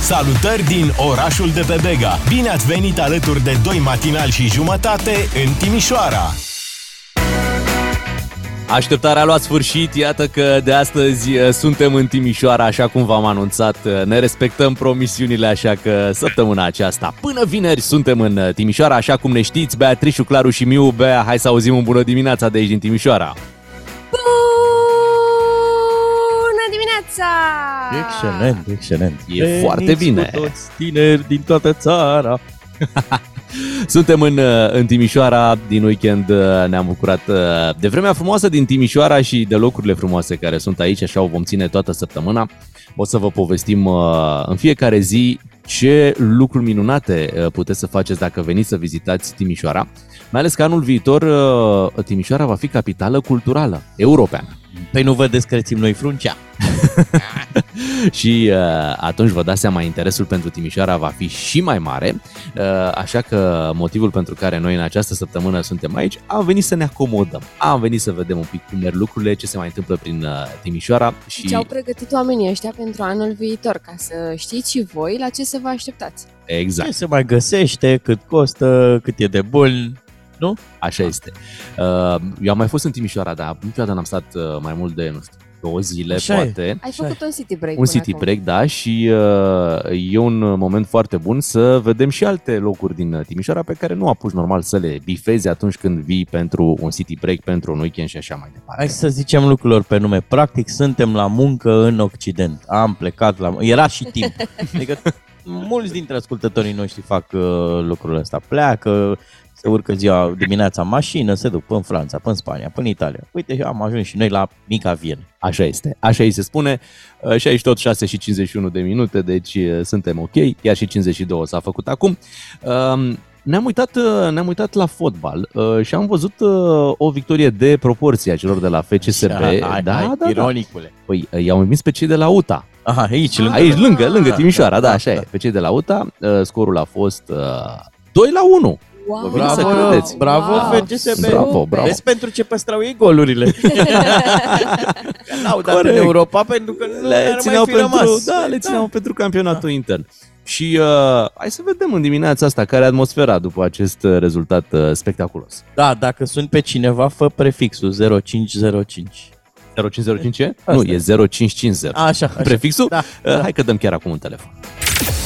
Salutări din orașul de pe Bega. Bine ați venit alături de doi matinali și jumătate în Timișoara. Așteptarea a luat sfârșit, iată că de astăzi uh, suntem în Timișoara, așa cum v-am anunțat, uh, ne respectăm promisiunile, așa că săptămâna aceasta, până vineri, suntem în uh, Timișoara, așa cum ne știți, Beatrice, Claru și Miu, Bea, hai să auzim un bună dimineața de aici din Timișoara. Bună dimineața! Excelent, excelent. E Veniți foarte bine. Cu toți tineri din toată țara. Suntem în, uh, în Timișoara, din weekend uh, ne-am bucurat uh, de vremea frumoasă din Timișoara și de locurile frumoase care sunt aici, așa o vom ține toată săptămâna. O să vă povestim în fiecare zi ce lucruri minunate puteți să faceți dacă veniți să vizitați Timișoara, mai ales că anul viitor Timișoara va fi capitală culturală europeană. Păi nu vedeți că rețim noi fruncea. și uh, atunci vă dați seama, interesul pentru Timișoara va fi și mai mare, uh, așa că motivul pentru care noi în această săptămână suntem aici, am venit să ne acomodăm, am venit să vedem un pic cum merg lucrurile, ce se mai întâmplă prin uh, Timișoara. Și ce au pregătit oamenii ăștia pentru anul viitor, ca să știți și voi la ce să vă așteptați. Exact. Ce se mai găsește, cât costă, cât e de bun, nu? Așa este. Uh, eu am mai fost în Timișoara, dar niciodată n-am stat uh, mai mult de, nu știu, două zile, Așa poate. E. Ai făcut un city break. Un city acum. break, da, și uh, e un moment foarte bun să vedem și alte locuri din Timișoara pe care nu apuci normal să le bifezi atunci când vii pentru un city break, pentru un weekend și așa mai departe. Hai să zicem lucrurilor pe nume. Practic suntem la muncă în Occident. Am plecat la... Era și timp. Adică mulți dintre ascultătorii noștri fac uh, lucrul ăsta. Pleacă, se urcă ziua dimineața în mașină, se duc până în Franța, până în Spania, până în Italia. Uite, am ajuns și noi la mica Vienă. Așa este, așa îi se spune. Uh, Și aici tot 6 și 51 de minute, deci uh, suntem ok. Chiar și 52 s-a făcut acum. Um, Ne-am uitat, uh, ne-am uitat la fotbal uh, și am văzut uh, o victorie de proporție a celor de la FCSB. Hai, da, hai, da, da. ironicule. Păi, uh, i-au învins pe cei de la UTA. Aha, aici, lângă. Aici, lângă, lângă Timișoara, da, da, așa da. e. Pe cei de la UTA, uh, scorul a fost uh, 2 la 1. Wow. Vine să Bravo, credeți. bravo Wow. FCSB. Bravo, bravo. Vezi pentru ce păstrau ei golurile. N-au dat în Corect. Europa pentru că nu le ar țineau mai fi pentru, rămas. da, le țineau pentru campionatul intern. Și uh, hai să vedem în dimineața asta care e atmosfera după acest uh, rezultat uh, spectaculos. Da, dacă sunt pe cineva, fă prefixul 0505. 0505 e? Asta Nu, e. e 0550. Așa, așa. Prefixul? Da, Uh, da. Hai că dăm chiar acum un telefon.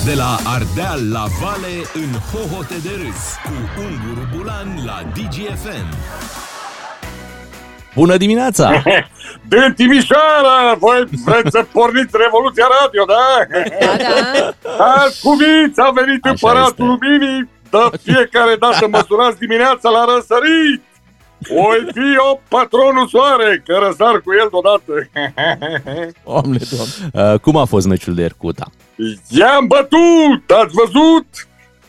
De la Ardeal la Vale în hohote de râs cu Unguru Bulan la DGFN. Bună dimineața! Din Timișoara! Voi vreți să porniți Revoluția Radio, da? Da, da. Ascultiți, a venit Așa împăratul este. luminii, de fiecare dată măsurați dimineața la răsărit! Oi fi o patronul soare, că răsar cu el deodată. Doamne, doamne. Uh, cum a fost meciul de ieri cu UTA? I-am bătut, ați văzut?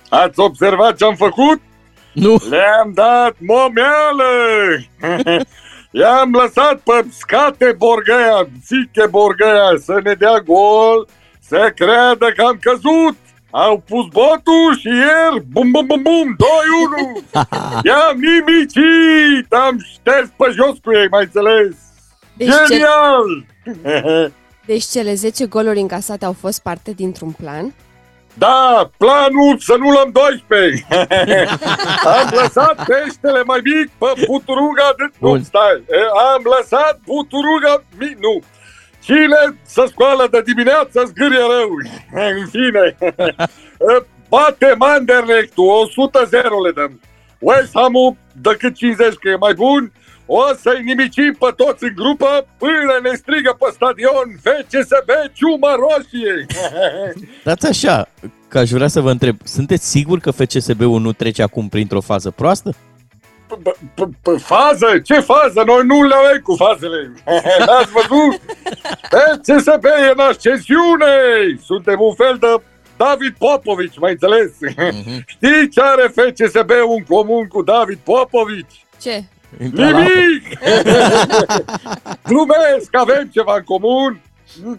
Ați observat ce am făcut? Nu, Le-am dat momeală! I-am lăsat pe scate Borgăia, fiche Borgăia, să ne dea gol, să creadă că am căzut. Au pus botul și ieri, bum, bum, bum, bum, 2-1. I-am nimicit, am șters pe jos cu ei, mai înțeles? Deci, ce, Genial! deci cele 10 goluri încasate au fost parte dintr-un plan? Da, planul să nu luăm 12. Am lăsat peștele mai mic pe puturuga de... Nu, Bun. stai. E, Am lăsat puturuga mic... Nu. Cine să scoală de dimineață zgârie rău. În fine. E, Bate Manderlecht-ul, 100 0 le dăm. West Ham-ul, decât 50 că e mai bun, o să-i nimicim pe toți în grupă până ne strigă pe stadion FCSB ciuma roșie. dați așa, că aș vrea să vă întreb, sunteți siguri că FCSB-ul nu trece acum printr-o fază proastă? P- p- p- fază? Ce fază? Noi nu le avem cu fazele. N-ați văzut? FCSB e în ascensiune. Suntem un fel de David Popovici, mai înțeles? Știi ce are FCSB un comun cu David Popovici? Ce? Intra la apă. Nimic! Glumesc, avem ceva în comun.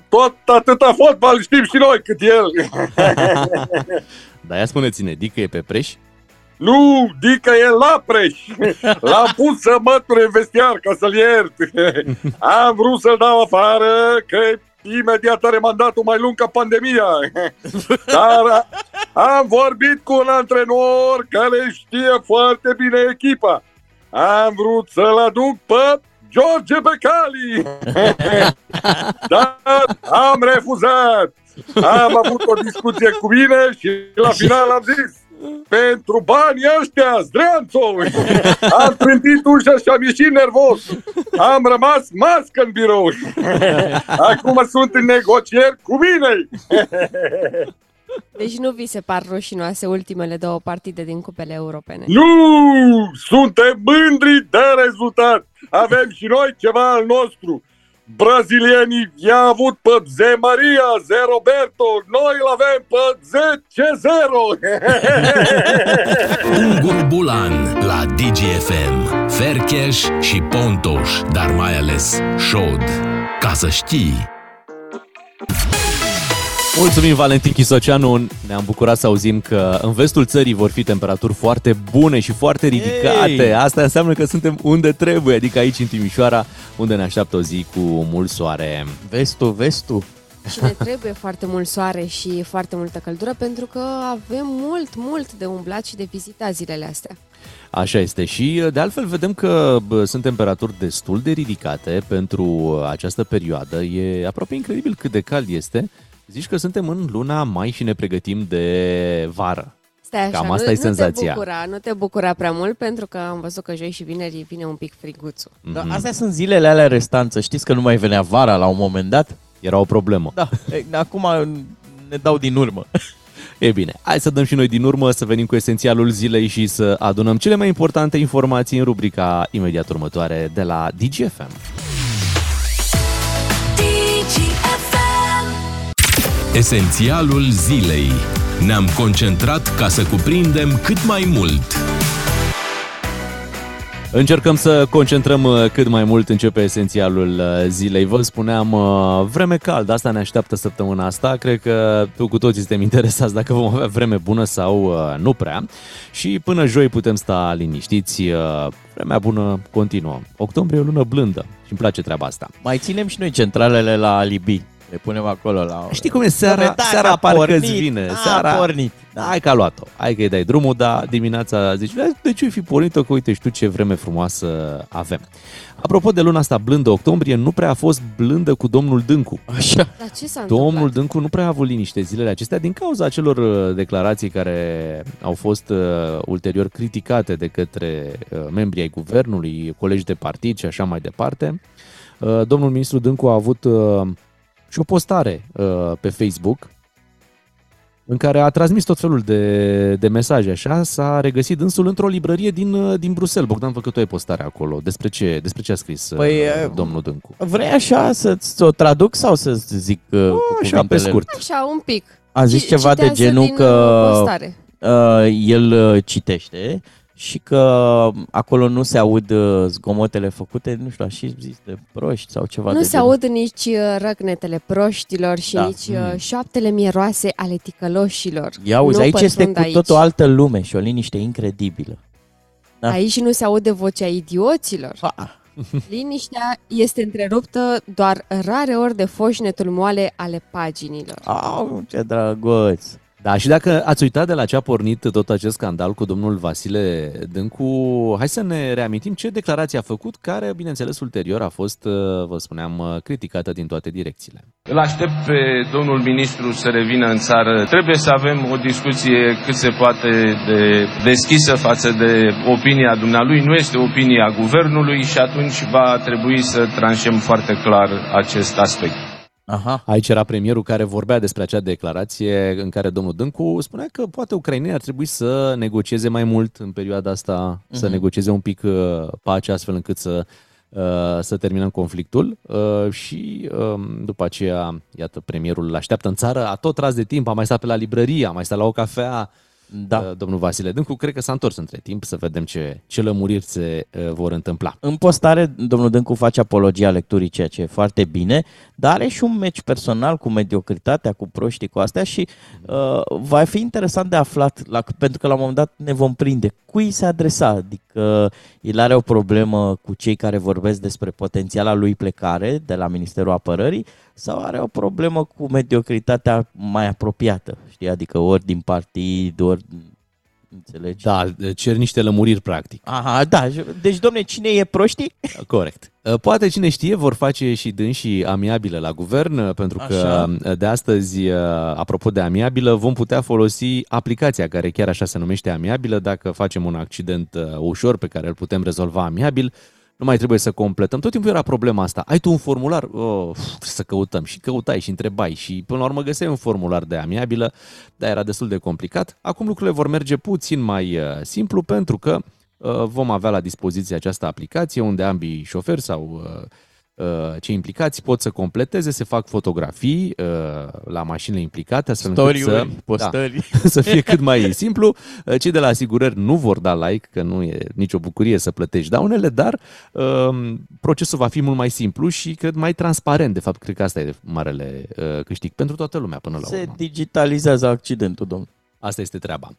Tot atâta fotbal știm și noi cât el. Dar ia spuneți-ne, Dică e pe preș? Nu, dică e la preș. L-am pus să măture în vestiar ca să-l iert. Am vrut să-l dau afară, că imediat are mandatul mai lung ca pandemia. Dar am vorbit cu un antrenor care știe foarte bine echipa. Am vrut să-l aduc pe George Becali. Dar am refuzat. Am avut o discuție cu mine și la final am zis pentru banii ăștia, zdreanțou! Am trântit ușa și am ieșit nervos. Am rămas mască în birou. Acum sunt în negocieri cu mine. Deci nu vi se par rușinoase ultimele două partide din cupele europene? Nu! Suntem mândri de rezultat. Avem și noi ceva al nostru. Brazilienii i-a avut pe Ze Maria, Ze Roberto, noi îl avem pe Ze 0 Ungur Bulan la DGFM. Fercheș și Pontoș, dar mai ales Șod. Ca să știi... Mulțumim, Valentin Chisoceanu. Ne-am bucurat să auzim că în vestul țării vor fi temperaturi foarte bune și foarte ridicate. Ei! Asta înseamnă că suntem unde trebuie, adică aici în Timișoara, unde ne așteaptă o zi cu mult soare. Vestul, vestul. Și ne trebuie foarte mult soare și foarte multă căldură pentru că avem mult, mult de umblat și de vizitat zilele astea. Așa este și de altfel vedem că bă, sunt temperaturi destul de ridicate pentru această perioadă. E aproape incredibil cât de cald este. Zici că suntem în luna mai și ne pregătim de vară. Stai așa, Cam asta nu, e senzația. Nu te, bucura, nu te bucura prea mult pentru că am văzut că joi și vineri vine un pic friguțul. Da, astea sunt zilele alea restanță. Știți că nu mai venea vara la un moment dat? Era o problemă. Da, e, acum ne dau din urmă. E bine, hai să dăm și noi din urmă, să venim cu esențialul zilei și să adunăm cele mai importante informații în rubrica imediat următoare de la DGFM. Esențialul zilei. Ne-am concentrat ca să cuprindem cât mai mult. Încercăm să concentrăm uh, cât mai mult, începe esențialul uh, zilei. Vă spuneam, uh, vreme cald, asta ne așteaptă săptămâna asta. Cred că tu cu toții suntem interesați dacă vom avea vreme bună sau nu prea. Și până joi putem sta liniștiți, vremea bună continuă. Octombrie e o lună blândă și îmi place treaba asta. Mai ținem și noi centralele la alibi. Le punem acolo la... Știi cum e seara? Doamne, da, seara a parcă pornit, îți vine. a seara, pornit. Da. Hai că a luat-o. Hai că îi dai drumul, dar dimineața zici, "Bă, de ce fi pornit-o, că uite, știu ce vreme frumoasă avem. Apropo de luna asta blândă, octombrie, nu prea a fost blândă cu domnul Dâncu. Așa. Dar ce s-a Domnul întâmplat? Dâncu nu prea a avut liniște zilele acestea din cauza acelor uh, declarații care au fost uh, ulterior criticate de către uh, membrii ai guvernului, colegi de partid și așa mai departe. Uh, domnul ministru Dâncu a avut uh, și o postare uh, pe Facebook în care a transmis tot felul de, de mesaje, așa, s-a regăsit dânsul într-o librărie din, uh, din Bruxelles. Bogdan, văd că tu ai postarea acolo. Despre ce, despre ce a scris Păi, păi, e- domnul Dâncu? Vrei așa să-ți o traduc sau să zic uh, cu Așa, pe cuvintele? scurt. Așa, un pic. A zis Ci- ceva de citează genul din, că uh, postare. uh, el uh, citește și că acolo nu se aud uh, zgomotele făcute, nu știu, și zis de proști sau ceva Nu de se genul. aud nici uh, răcnetele proștilor și Da. nici uh, șoaptele mieroase ale ticăloșilor. Ia uzi, Nu aici este pătrund cu aici. tot o altă lume și o liniște incredibilă. Da. Aici nu se aude vocea idioților. Ha. Liniștea este întreruptă doar rare ori de foșnetul moale ale paginilor. Au, ce drăguț! Da, și dacă ați uitat de la ce a pornit tot acest scandal cu domnul Vasile Dâncu, hai să ne reamintim ce declarație a făcut, care, bineînțeles, ulterior a fost, uh, vă spuneam, criticată din toate direcțiile. Îl aștept pe domnul ministru să revină în țară. Trebuie să avem o discuție cât se poate de deschisă față de opinia dumnealui. Nu este opinia guvernului și atunci va trebui să tranșăm foarte clar acest aspect. Aha. Aici era premierul care vorbea despre acea declarație în care domnul Dâncu spunea că poate ucrainenii ar trebui să negocieze mai mult în perioada asta, să Mhm. negocieze un pic uh, pace astfel încât să, uh, să terminăm conflictul uh, și um, după aceea, iată, premierul îl așteaptă în țară, a tot tras de timp, a mai stat pe la librărie, a mai stat la o cafea, Da. uh, domnul Vasile Dâncu, cred că s-a întors între timp să vedem ce, ce lămuriri se uh, vor întâmpla. În postare, domnul Dâncu face apologia lecturii, ceea ce e foarte bine, dar are și un meci personal cu mediocritatea, cu proștii, cu astea și uh, va fi interesant de aflat, la, pentru că la un moment dat ne vom prinde cui se adresa? Adică el are o problemă cu cei care vorbesc despre potențiala lui plecare de la Ministerul Apărării sau are o problemă cu mediocritatea mai apropiată, știi? Adică ori din partid, ori Înțelegi? Da, cer niște lămuriri practic. Aha, da. Deci, domne, cine e proști? Corect. Poate cine știe vor face și dânsii amiabile la guvern, pentru că așa. de astăzi, apropo de amiabilă, vom putea folosi aplicația care chiar așa se numește amiabilă dacă facem un accident ușor pe care îl putem rezolva amiabil nu mai trebuie să completăm. Tot timpul era problema asta. Ai tu un formular? Oh, să căutăm. Și căutai și întrebai și până la urmă găseai un formular de amiabilă, dar era destul de complicat. Acum lucrurile vor merge puțin mai uh, simplu pentru că uh, vom avea la dispoziție această aplicație unde ambii șoferi sau uh, Uh, cei implicați pot să completeze, se fac fotografii uh, la mașinile implicate, astfel încât să, postări. Da, să fie cât mai simplu. Uh, cei de la asigurări nu vor da like, că nu e nicio bucurie să plătești daunele, dar procesul va fi mult mai simplu și cred mai transparent. De fapt, cred că asta e marele câștig pentru toată lumea până la urmă. Se digitalizează accidentul, domnul. Asta este treaba.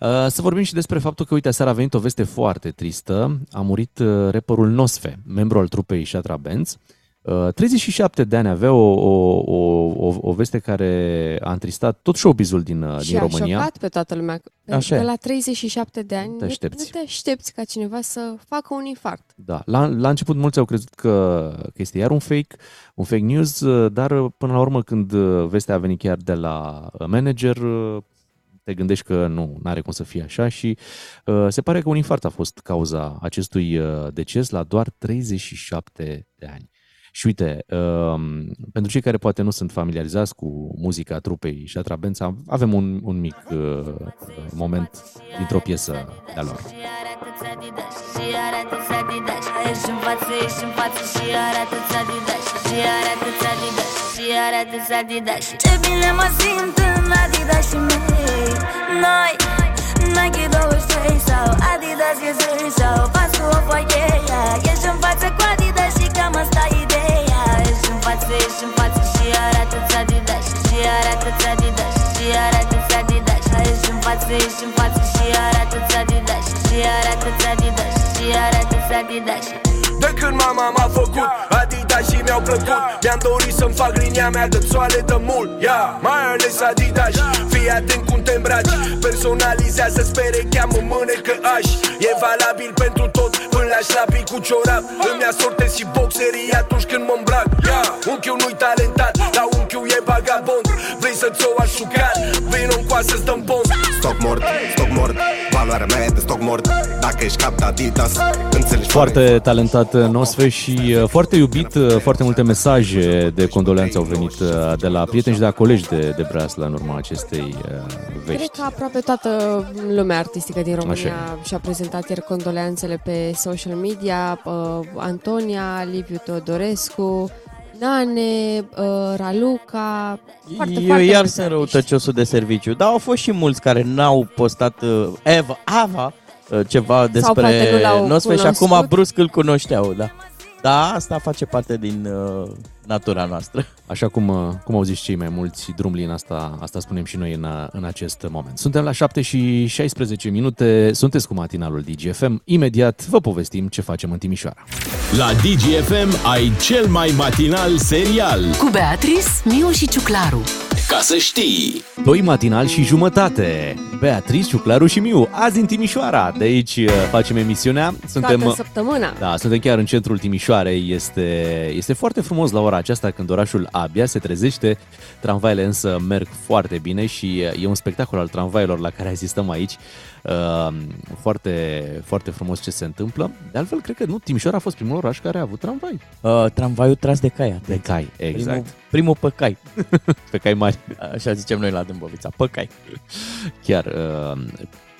Uh, să vorbim și despre faptul că, uite, seara a venit o veste foarte tristă. A murit uh, rapperul Nosfe, membru al trupei Shatra Benz. 37 uh, de ani avea o, o, o, o veste care a întristat tot showbizul din, și din România. Și a șocat pe toată lumea. Așa de la 37 de ani te aștepți. nu te aștepți ca cineva să facă un infart. Da, la, la început mulți au crezut că, că este iar un fake, un fake news, dar până la urmă când vestea a venit chiar de la manager, te gândești că nu, are cum să fie așa și uh, se pare că un infart a fost cauza acestui uh, deces la doar 37 de ani. Și uite, uh, pentru cei care poate nu sunt familiarizați cu muzica trupei și a Bența, avem un, un mic uh, moment dintr-o piesă de-a lor. Ce bine mă simt în Adidas și mei Noi, Nike 23 sau Adidas e zi sau Pas cu o foaie Ești în față cu Adidas și cam asta ideea. Ești în față, ești în față și arată-ți Adidas Și arată-ți Adidas și arată-ți Adidas. Ești în față, ești în față și arată-ți Adidas Și arată-ți Adidas și arată-ți Adidas. De când mama m-a făcut Adidas și mi-au plăcut. Mi-am dorit să-mi fac linia mea de soale de mult yeah, Mai ales Adidas. Fii atent cum te îmbraci. Personalizează spere, cheamă mânecă aș. E valabil pentru tot. Până la șlapi cu ciorap. Îmi asortez Vrei să-ți o așucat Vino în coasă să dăm bond Stock mort, stock mort Valoarea mea e de stock mort Dacă ești cap de Adidas Înțelegi Foarte talentat Nosfe și uh, foarte iubit, uh, foarte multe mesaje de condolențe au venit uh, de la prieteni și de la colegi de, de Breasla în urma acestei vești. Cred că aproape toată lumea artistică din România Așa. și-a prezentat ieri condolențele pe social media. Antonia, Liviu Teodorescu, Nane, uh, Raluca, foarte, Eu foarte iar sunt răutăciosul de serviciu, dar au fost și mulți care n-au postat uh, Eva, Ava, Uh, ceva despre Nosfe și acum brusc îl cunoșteau, da. Da, asta face parte din uh, natura noastră. Așa cum, uh, cum au zis cei mai mulți, drumlin asta, asta spunem și noi în, uh, în acest moment. Suntem la 7 și 16 minute, sunteți cu matinalul DGFM. Imediat vă povestim ce facem în Timișoara. La DGFM ai cel mai matinal serial. Cu Beatrice, Miu și Ciuclaru. Ca să știi! Doi matinal și jumătate. Beatrice, Ciuclaru și Miu, azi în Timișoara. De aici uh, facem emisiunea. Suntem, Toată săptămâna. Da, suntem chiar în centrul Timișoarei. Este, este foarte frumos la ora aceasta când orașul abia se trezește. Tramvaile însă merg foarte bine și uh, e un spectacol al tramvailor la care asistăm aici. Uh, foarte, foarte frumos ce se întâmplă. De altfel, cred că nu, Timișoara a fost primul oraș care a avut tramvai. Uh, tramvaiul tras de cai. De cai, exact. Primul, primul pe cai. pe cai mari. Așa zicem noi la Dâmbovița, pe cai. Chiar, uh,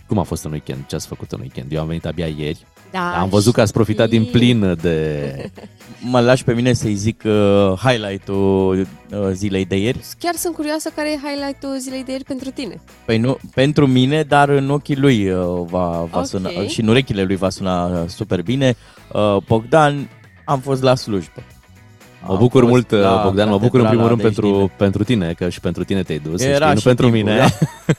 cum a fost în weekend? Ce ați făcut în weekend? Eu am venit abia ieri. Da, am văzut că ați profitat și... din plin de... mă lași pe mine să-i zic uh, highlight-ul uh, zilei de ieri? Chiar sunt curioasă care e highlight-ul zilei de ieri pentru tine. Păi nu, pentru mine, dar în ochii lui uh, va, va okay. suna și în urechile lui va suna uh, super bine. Uh, Bogdan, am fost la slujbă. Mă bucur fost mult, la Bogdan, mă bucur în primul rând Catedrala pentru, Dejdin. pentru tine, că și pentru tine te-ai dus, Era știi, nu și pentru timpul, mine. da.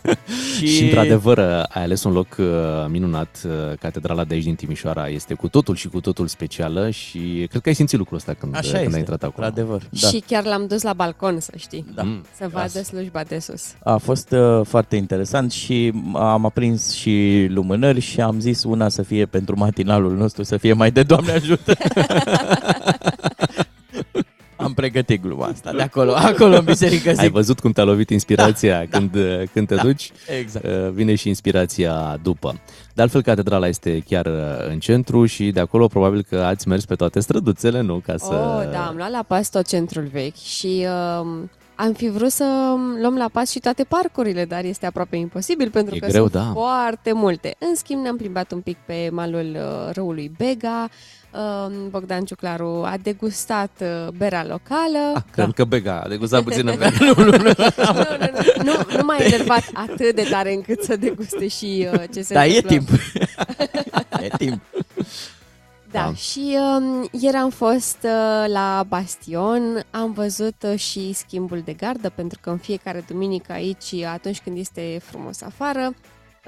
și... și într-adevăr ai ales un loc uh, minunat, uh, Catedrala de aici din Timișoara este cu totul și cu totul specială și cred că ai simțit lucrul ăsta când, Așa când este, ai intrat acolo. într-adevăr. Da. Și chiar l-am dus la balcon, să știi. Da. Mm. Să vadă slujba de sus. A fost uh, foarte interesant și am aprins și lumânări și am zis una să fie pentru matinalul nostru, să fie mai de Doamne ajută. am pregătit gluma asta de acolo, acolo în biserică Ai zic. văzut cum te-a lovit inspirația da, când, uh, când te da. duci? Exact. Uh, Vine și inspirația după. De altfel, catedrala este chiar uh, în centru și de acolo probabil că ați mers pe toate străduțele, nu? Ca să... Oh, da, am luat la pas tot centrul vechi și uh, am fi vrut să luăm la pas și toate parcurile, dar este aproape imposibil pentru E că greu, sunt da. foarte multe. În schimb, ne-am plimbat un pic pe malul uh, râului Bega. Uh, Bogdan Ciuclaru a degustat uh, berea locală. Ah, cred că Bega a degustat puțină bea. nu, nu, nu, nu, nu, nu m-a enervat atât de tare încât să deguste și uh, ce se Da, e întâmplă. timp. e timp. Da, Da. și um, ieri am fost uh, la Bastion, am văzut uh, și schimbul de gardă, pentru că în fiecare duminică aici, atunci când este frumos afară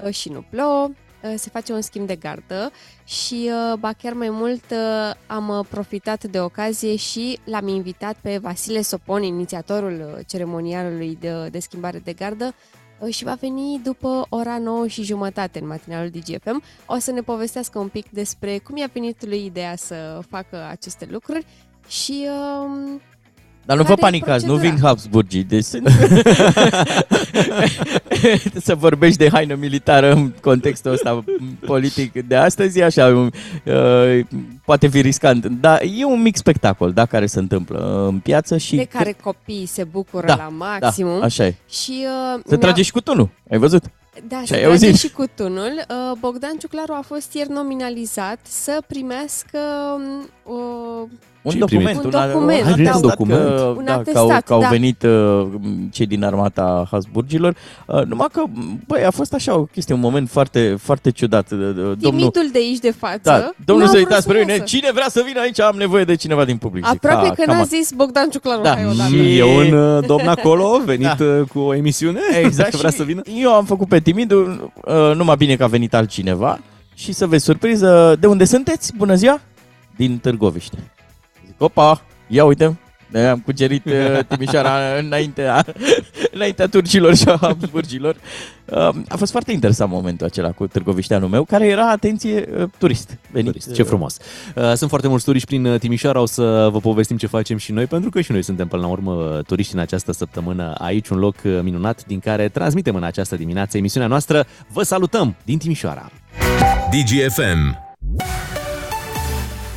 uh, și nu plouă, uh, se face un schimb de gardă și, uh, ba chiar mai mult, uh, am uh, profitat de ocazie și l-am invitat pe Vasile Sopon, inițiatorul uh, ceremonialului de, de schimbare de gardă, uh, și va veni după ora 9 și jumătate în matinalul DGFM. O să ne povestească un pic despre cum i-a venit lui ideea să facă aceste lucruri și um, Dar nu vă Care e panicați, nu procedura? vin Habsburgii. Deci sunt... să vorbești de haină militară în contextul ăsta politic de astăzi, e așa, uh, poate fi riscant. Dar e un mic spectacol, da, care se întâmplă în piață și... de care copiii se bucură Da, la maximum. Da, așa e. Și uh, Se trage și cu tunul, ai văzut? Da, Și se ai trage auzit? și cu tunul. Uh, Bogdan Ciuclaru a fost ieri nominalizat să primească um, uh, Un Ce-ai document. primit? Un document, Ai primit da. un document? Că, Un da, că atestat, au, că au da. venit uh, cei din armata Habsburgilor. Uh, numai că, băi, a fost așa o chestie, un moment foarte, foarte ciudat. Uh, uh, Domnul, timidul de aici de față. da, domnul n-a să vrut uitați să spre mine, iasă. cine vrea să vină aici, am nevoie de cineva din public. Zic, Aproape "Ah, că cam n-a atât." zis Bogdan Ciuclaru, Da. hai odată. Mm, E un uh, domn acolo venit Da. uh, cu o emisiune Exact, vrea și să vină. eu am făcut pe timidul, uh, numai bine că a venit altcineva și să vezi surpriză, de unde sunteți? Bună ziua! Din Târgoviște. Zic, opa, ia uite, ne am cucerit uh, Timișoara înaintea, înaintea turcilor și a Habsburgilor. Uh, a fost foarte interesant momentul acela cu târgovișteanul meu, care era, atenție, uh, turist. Venit, Turist, Ce uh, frumos. Uh, Sunt foarte mulți turiști prin uh, Timișoara, o să vă povestim ce facem și noi, pentru că și noi suntem până la urmă turiști în această săptămână aici, un loc uh, minunat din care transmitem în această dimineață emisiunea noastră. Vă salutăm din Timișoara! DGFM.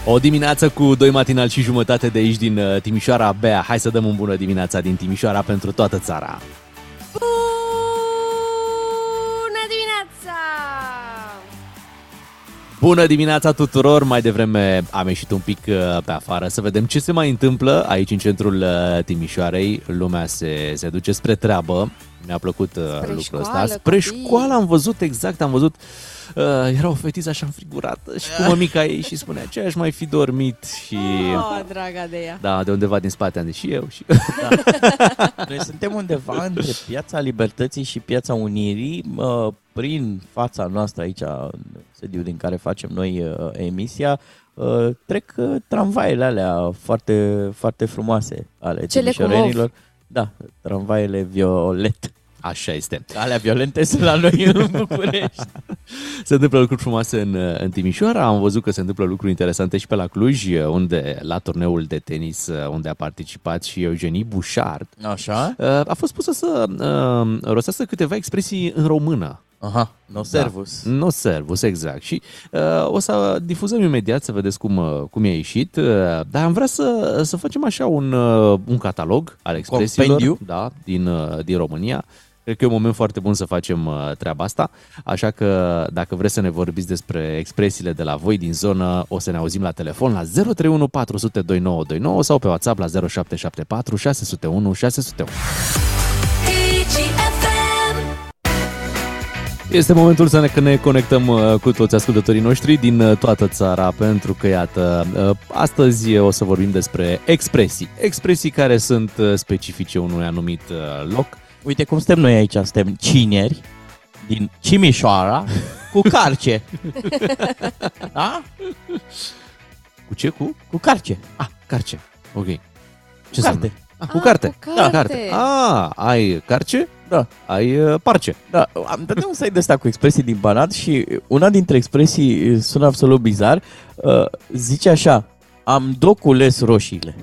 O dimineață cu doi matinal și jumătate de aici din uh, Timișoara. Bea, hai să dăm un bună dimineața din Timișoara pentru toată țara. Bună dimineața! Bună dimineața tuturor! Mai devreme am ieșit un pic uh, pe afară să vedem ce se mai întâmplă aici în centrul uh, Timișoarei. Lumea se, se duce spre treabă. Mi-a plăcut uh, Spre lucrul ăsta. școală, Spre copii. școală am văzut, exact, am văzut Uh, era o fetiță așa înfrigurată și cu mămica ei și spunea ce aș mai fi dormit și... Oh, draga de ea. Da, de undeva din spate am zis și eu și... Noi suntem undeva între piața Libertății și piața Unirii, uh, prin fața noastră aici, în sediul din care facem noi uh, emisia, uh, trec uh, tramvaiele alea foarte, foarte frumoase ale Cele cu timișorenilor. Da, tramvaiele violet. Așa este. Alea violente sunt la noi în București. Se întâmplă lucruri frumoase în, în Timișoara, am văzut că se întâmplă lucruri interesante și pe la Cluj, unde la turneul de tenis unde a participat și Eugenie Bouchard, Așa? uh, a fost pusă să uh, rostească câteva expresii în română. Aha, no servus. Da. No servus, exact. Și uh, o să difuzăm imediat să vedeți cum, uh, cum i-a ieșit, uh, dar am vrea să, să facem așa un, uh, un catalog al expresiilor Compendiu. da, din, uh, din România. Cred că e un moment foarte bun să facem uh, treaba asta, așa că dacă vreți să ne vorbiți despre expresiile de la voi din zonă, o să ne auzim la telefon la 031 400 2929 sau pe WhatsApp la 0774 601 601. Este momentul să ne, ne conectăm uh, cu toți ascultătorii noștri din uh, toată țara, pentru că, iată, uh, astăzi o să vorbim despre expresii. Expresii care sunt specifice unui anumit loc. Uite cum suntem noi aici, suntem cineri din Cimișoara cu carce. da? Cu ce? Cu? Cu carce. Ah, carce. Ok. Ce cu carte. Ah, cu carte. Cu carte. Da, carte. Ah, ai carce? Da. Ai uh, parce. Da, am dat un site de ăsta cu expresii din Banat și una dintre expresii sună absolut bizar. Uh, zice așa, am docules roșiile.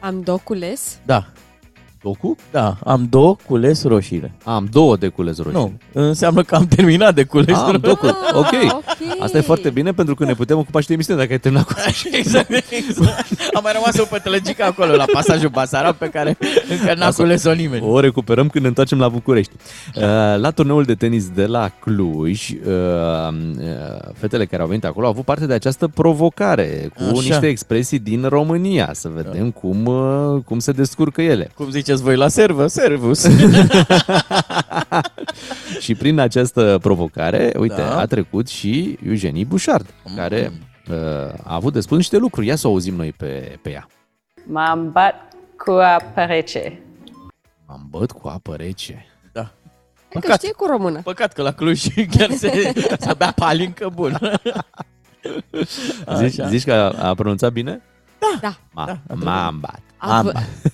Am docules? Da. Docu? Da, am două cules roșiile. Am două de cules roșii. Nu, înseamnă că am terminat de cules Am roșii. două Ah, ok. Ok. Asta e foarte bine pentru că ne putem ocupa și de emisiune dacă ai terminat cu exact, exact. Am mai rămas o pătălăgică acolo la pasajul Basarab pe care încă n-a Asta- cules-o nimeni. O recuperăm când ne întoarcem la București. Uh, La turneul de tenis de la Cluj, uh, uh, fetele care au venit acolo au avut parte de această provocare cu Așa. niște expresii din România. Să vedem cum, uh, cum se descurcă ele. Cum ziceți voi la servă? Servus. Și prin această provocare, uite, Da. a trecut și Eugenie Bușard, care uh, a avut de spus niște lucruri. Ia să o auzim noi pe, pe ea. M-am bat cu apa rece. Am băt cu apă rece. Da. Hai că Păcat. știe cu română. Păcat că la Cluj chiar se, se bea palincă bun. Zici, Așa. zici că a, a pronunțat bine? Da. Ma, Da, m-am bat. Av- Am-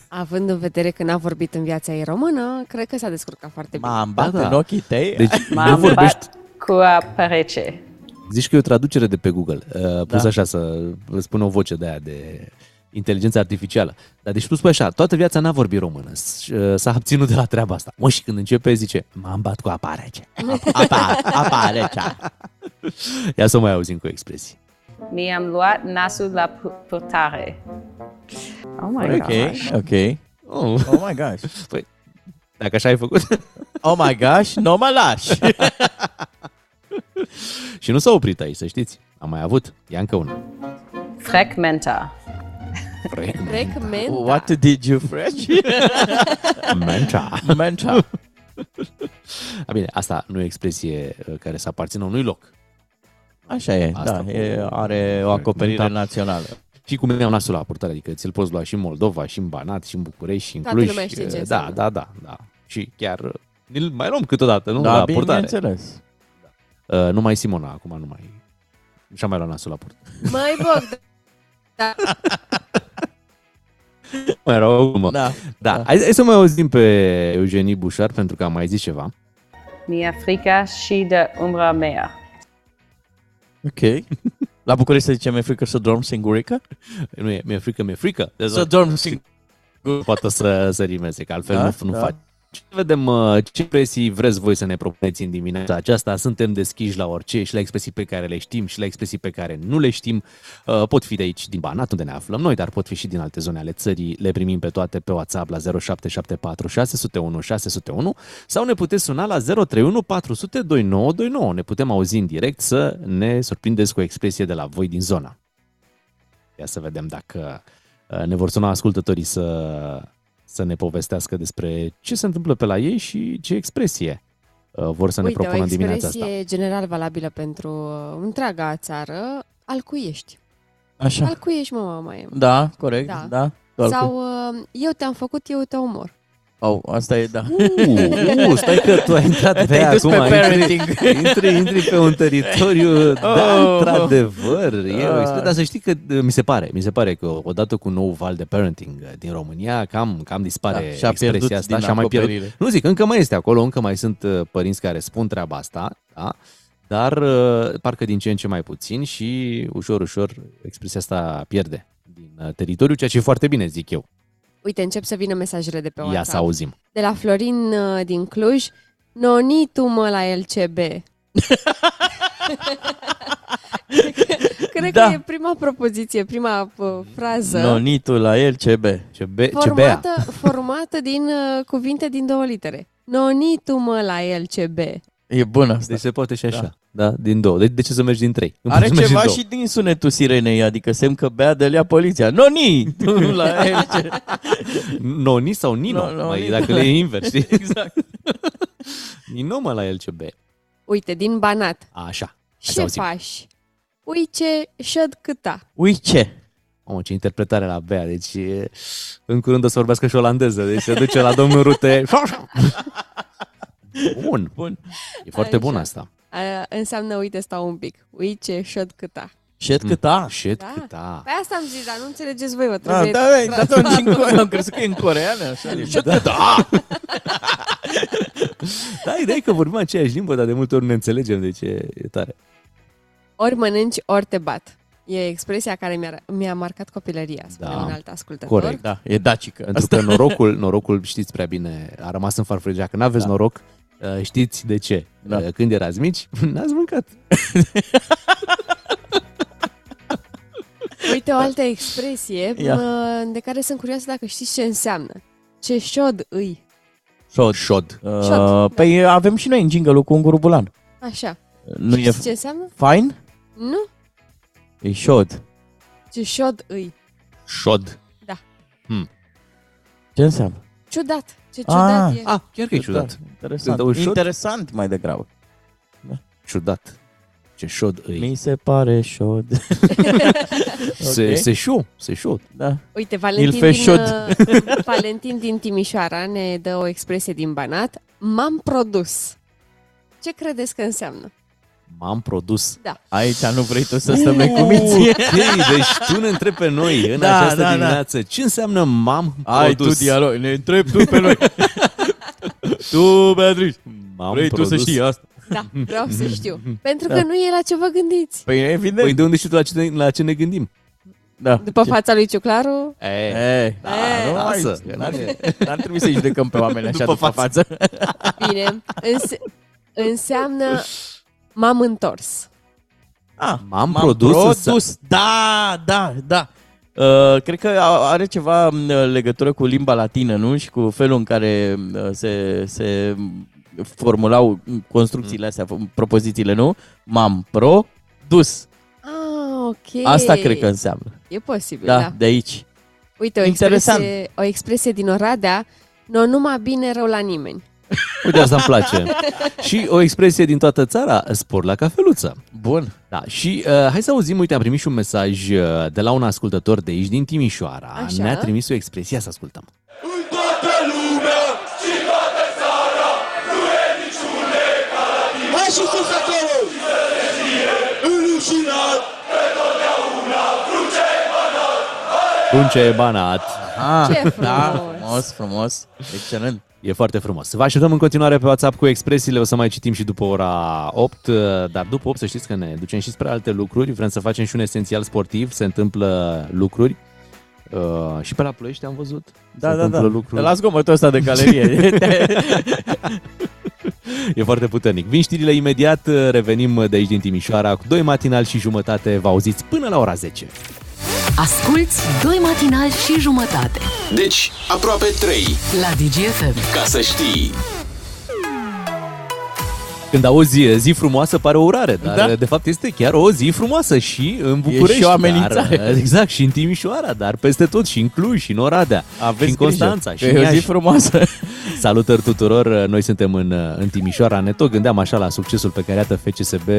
având în vedere că n-a vorbit în viața ei română, cred că s-a descurcat foarte bine. M-am bat Da, da. în ochii tăi. Deci nu M-am vorbești, bat cu apa rece. Zici că e o traducere de pe Google, uh, pus Da. așa să spune o voce de aia de inteligență artificială. Dar deci tu spui așa, toată viața n-a vorbit română, s- uh, s-a abținut de la treaba asta. Mă, și când începe zice, m-am bat cu apa rece. apa, apa recea. Ia să mai auzim cu expresii. Mi-am luat nasul la pu- purtare. Oh my Ok, gosh. ok. Oh, Oh my gosh. păi, dacă așa ai făcut. Oh my gosh, nu mă lași. și nu s-a oprit aici, să știți. Am mai avut. Ia încă una. Frecmenta. Recmenta. What did you fresh? Mencha. Mencha. A, bine, asta nu e o expresie uh, care să aparțină unui loc. Așa e, Asta da, cu- e, are o acoperire Da. națională. Și cum iau nasul la purtare, adică ți-l poți lua și în Moldova, și în Banat, și în București, și în Toată Cluj. lumea știe ce da, înseamnă. da, da, da. Și chiar uh, îl mai luăm câteodată, nu? da, la purtare. bineînțeles. Uh, numai Simona, acum nu mai... Și-a mai luat nasul la purtare. Mai Bogdan. Da. Mai era o glumă. Da. Da, hai, hai să mai auzim pe Eugenie Bușar, pentru că am mai zis ceva. Mi-e frica și de umbra mea. Ok. La București se zice mi-e frică să dorm singurică? Nu e, mi-e frică, mi-e frică. Deci, Să dorm singurică. poate să, să rimeze, că altfel Da, nu, nu da. faci. Ce vedem uh, ce expresii vreți voi să ne propuneți în dimineața aceasta. Suntem deschiși la orice și la expresii pe care le știm și la expresii pe care nu le știm. Uh, Pot fi de aici, din Banat, unde ne aflăm noi, dar pot fi și din alte zone ale țării. Le primim pe toate pe WhatsApp la 0774 601 601 sau ne puteți suna la 031 400 2929. Ne putem auzi în direct să ne surprindeți cu o expresie de la voi din zona. Ia să vedem dacă uh, ne vor suna ascultătorii să, să ne povestească despre ce se întâmplă pe la ei și ce expresie uh, vor să ne Uite, o propună în dimineața asta. expresie general valabilă pentru uh, întreaga țară, alcuiești. Așa. Alcuiești, mă, mama e. Da, corect, Da. da. da. Sau uh, eu te-am făcut, eu te omor. Oh, asta e, da. Uh, uh, stai că tu ai intrat pe Te-ai dus acum, pe intri, parenting. intri, intri pe un teritoriu, da, Oh. într-adevăr, e o Ah. expresie, dar să știi că uh, mi se pare, mi se pare că odată cu nou val de parenting uh, din România, cam, cam dispare Da, și-a pierdut expresia asta din și a mai pierdut. acoperire. Nu zic, încă mai este acolo, încă mai sunt uh, părinți care spun treaba asta, da? dar uh, parcă din ce în ce mai puțin și ușor, ușor expresia asta pierde din uh, teritoriu, ceea ce e foarte bine, zic eu. Uite, încep să vină mesajele de pe Ia WhatsApp. să auzim. De la Florin uh, din Cluj. Nonitu mă la LCB. Cred Da. că e prima propoziție, prima uh, frază Nonitul la el, ce be. Ce, be, ce bea? formată, formată din uh, cuvinte din două litere. Nonitu mă la LCB. E bună asta. Deci se poate și așa. Da, din două. De, de ce să mergi din trei? Nu Are poți să mergi ceva din două. și din sunetul sirenei, adică semn că bea de lea poliția. Noni! la el, ce... Noni sau Nino, No, no, mai, Nino. dacă le e invers, știi? Exact. Nino mă la LCB. Uite, din Banat. Așa. Hai să Ce auzim. faci? Ui ce șăd câta. Ui ce? Mamă, ce interpretare la Bea, deci e, în curând o să vorbească și olandeză, deci se duce la domnul Rute. Bun, bun. E foarte Așa. bun asta. A, înseamnă, uite, stau un pic. Ui ce șăd câta. Șed cât a? Shit, Da. cât a. Pe asta am zis, dar nu înțelegeți voi, vă Ah, trebuie... da, da, da, atunci în core- am crezut că e în coreană, așa. deci- Șed cât a? Da, ideea e că vorbim aceeași limbă, dar de multe ori ne înțelegem, deci e, e tare. Ori mănânci, ori te bat. E expresia care mi-a, mi-a marcat copilăria, spune Da. un alt ascultător. Corect. Da, e dacică. Pentru că norocul, norocul, știți prea bine, a rămas în farfurie. Dacă n-aveți Da. noroc, uh, știți de ce. Da. Uh, Când erați mici, n-ați mâncat. Uite o altă expresie Ia. mă, de care sunt curioasă dacă știți ce înseamnă. Ce șod îi. Șod. Șod. Uh, Șod, Păi avem și noi în jingle cu Unguru Bulan. Așa. Nu e Știți ce înseamnă? fine? Nu? E șod. Ce șod îi. Șod. Ce înseamnă? Ciudat. Ce ciudat Ah. e. Ah, chiar că e ciudat. Da, Interesant. Când auzi șod? Interesant mai degrabă. Ciudat. Ce șod îi. Mi se pare șod. Se, Ok. se șu, se șu. Da. Uite, Valentin Il fait din, chaud. uh, Valentin din Timișoara ne dă o expresie din Banat. M-am produs. Ce credeți că înseamnă? M-am produs. Aici nu vrei tu să stăm noi cu minții. Ok, deci tu ne întrebi pe noi în Da, această da, da. dimineață ce înseamnă m-am Ai tu produs. dialog, ne întrebi tu pe noi. tu, Beatrice, M-am vrei tu produs. să știi asta? Da, vreau să știu. Pentru Da. că nu e la ce vă gândiți. Păi evident. Păi de unde știi tu la ce, ne- la ce ne gândim? da. După Ce- fața lui Ciuclaru, E, E, da, E, nu mai, lasă, n-ar, n-ar trebui să-i judecăm pe oameni așa după, față. bine, înse- înseamnă m-am întors. Ah, M-am produs produs. Da, da, da. Uh, cred că a- are ceva m, legătură cu limba latină, nu? Și cu felul în care uh, se, se formulau construcțiile astea, propozițiile, nu? M-am produs. Ah, ok. Asta cred că înseamnă. E posibil, Da, da. de aici. Uite, o Interesant. expresie, o expresie din Oradea, nu numai bine rău la nimeni. Uite, asta îmi place. și o expresie din toată țara, spor la cafeluță. Bun. Da, și uh, hai să auzim, uite, am primit și un mesaj uh, de la un ascultător de aici, din Timișoara. Așa. Ne-a trimis o expresie, ia să ascultăm. Hai și sus acolo! Înrușinat! Prunce e banat. Ah, Ce da, frumos. frumos, frumos. Excelent. E foarte frumos. Vă așteptăm în continuare pe WhatsApp cu expresiile, o să mai citim și după ora 8, uh, dar după 8 să știți că ne ducem și spre alte lucruri, vrem să facem și un esențial sportiv, se întâmplă lucruri. Uh, și pe la Ploiești am văzut. Da, se da, întâmplă da. lucruri. Te las zgomotul ăsta de galerie. E foarte puternic. Vin știrile imediat, uh, revenim de aici din Timișoara cu doi matinal și jumătate, vă auziți până la ora 10. Asculți doi matinali și jumătate Deci, aproape 3, la DGFM. ca să știi. Când auzi zi frumoasă pare o urare, dar Da. de fapt este chiar o zi frumoasă și în București. și o amenințare. Dar, exact, și în Timișoara, dar peste tot, și în Cluj, și în Oradea, Aveți și în grijă, Constanța, că și în e o zi Iași. frumoasă. Salutări tuturor, noi suntem în, în Timișoara, ne tot gândeam așa la succesul pe care iată FCSB uh,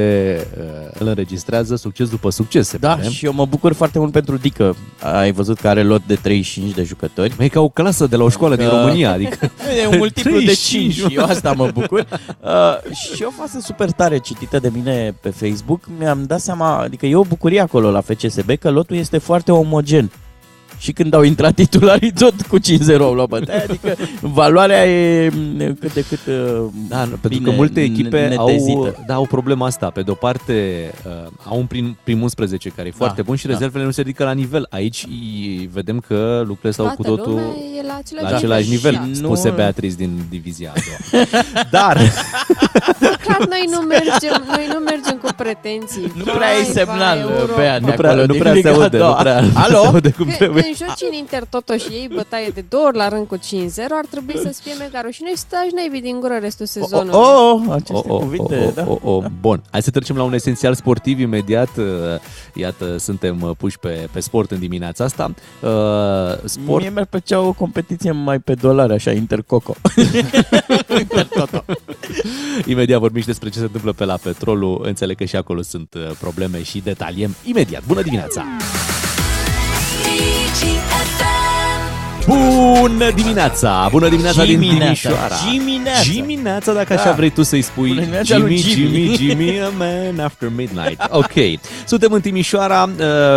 îl înregistrează, succes după succes, se Da, pare. și eu mă bucur foarte mult pentru Dică. Ai văzut că are lot de 35 de jucători. E ca o clasă de la o școală din Da. România, adică... E un multiplu de 35, 5 și eu asta mă bucur. Uh, și o fază super tare citită de mine pe Facebook. Mi-am dat seama, adică e o bucurie acolo la FCSB că lotul este foarte omogen. Și când au intrat titularii, tot cu 5-0 au luat bătaia, adică valoarea e m, cât de cât uh, Da, pentru bine că multe echipe au, netezită. da, au problema asta. Pe de-o parte, uh, au un prim, prim 11 care e foarte bun și da. rezervele nu se ridică la nivel. Aici i- vedem că lucrurile stau cu Toată totul lumea e la același, la același nivel, Da. Nu- spuse Beatriz din divizia a doua. Dar, Clar, noi nu mergem, noi nu mergem cu pretenții. Nu prea ai Vai, semnal, vai, Europa. Bea, de nu prea, acolo, nu din prea se Liga a aude, nu doua. prea Alo? se aude cum Când, trebuie. când joci în Inter Toto și ei bătaie de două ori la rând cu 5-0, ar trebui să-ți fie mega rău. Și noi stași naibii din gură restul sezonului. Oh, oh, aceste cuvinte, da. oh, oh. Bun, hai să trecem la un esențial sportiv imediat. Uh, Iată, suntem uh, puși pe, pe sport în dimineața asta. Uh, Sport Mie mi-ar plăcea o competiție mai pe dolari, așa, Intercoco. Intertoto. Imediat vorbim și despre ce se întâmplă pe la petrolul. Înțeleg că și acolo sunt uh, probleme și detaliem imediat. Bună dimineața! Bună dimineața! Bună dimineața din Dimineața, Timișoara! dimineața. Dimineața, dacă Da. așa vrei tu să-i spui Bună dimineața Jimmy, lui Jimmy. Jimmy, Jimmy, a man after midnight. Ok. Suntem în Timișoara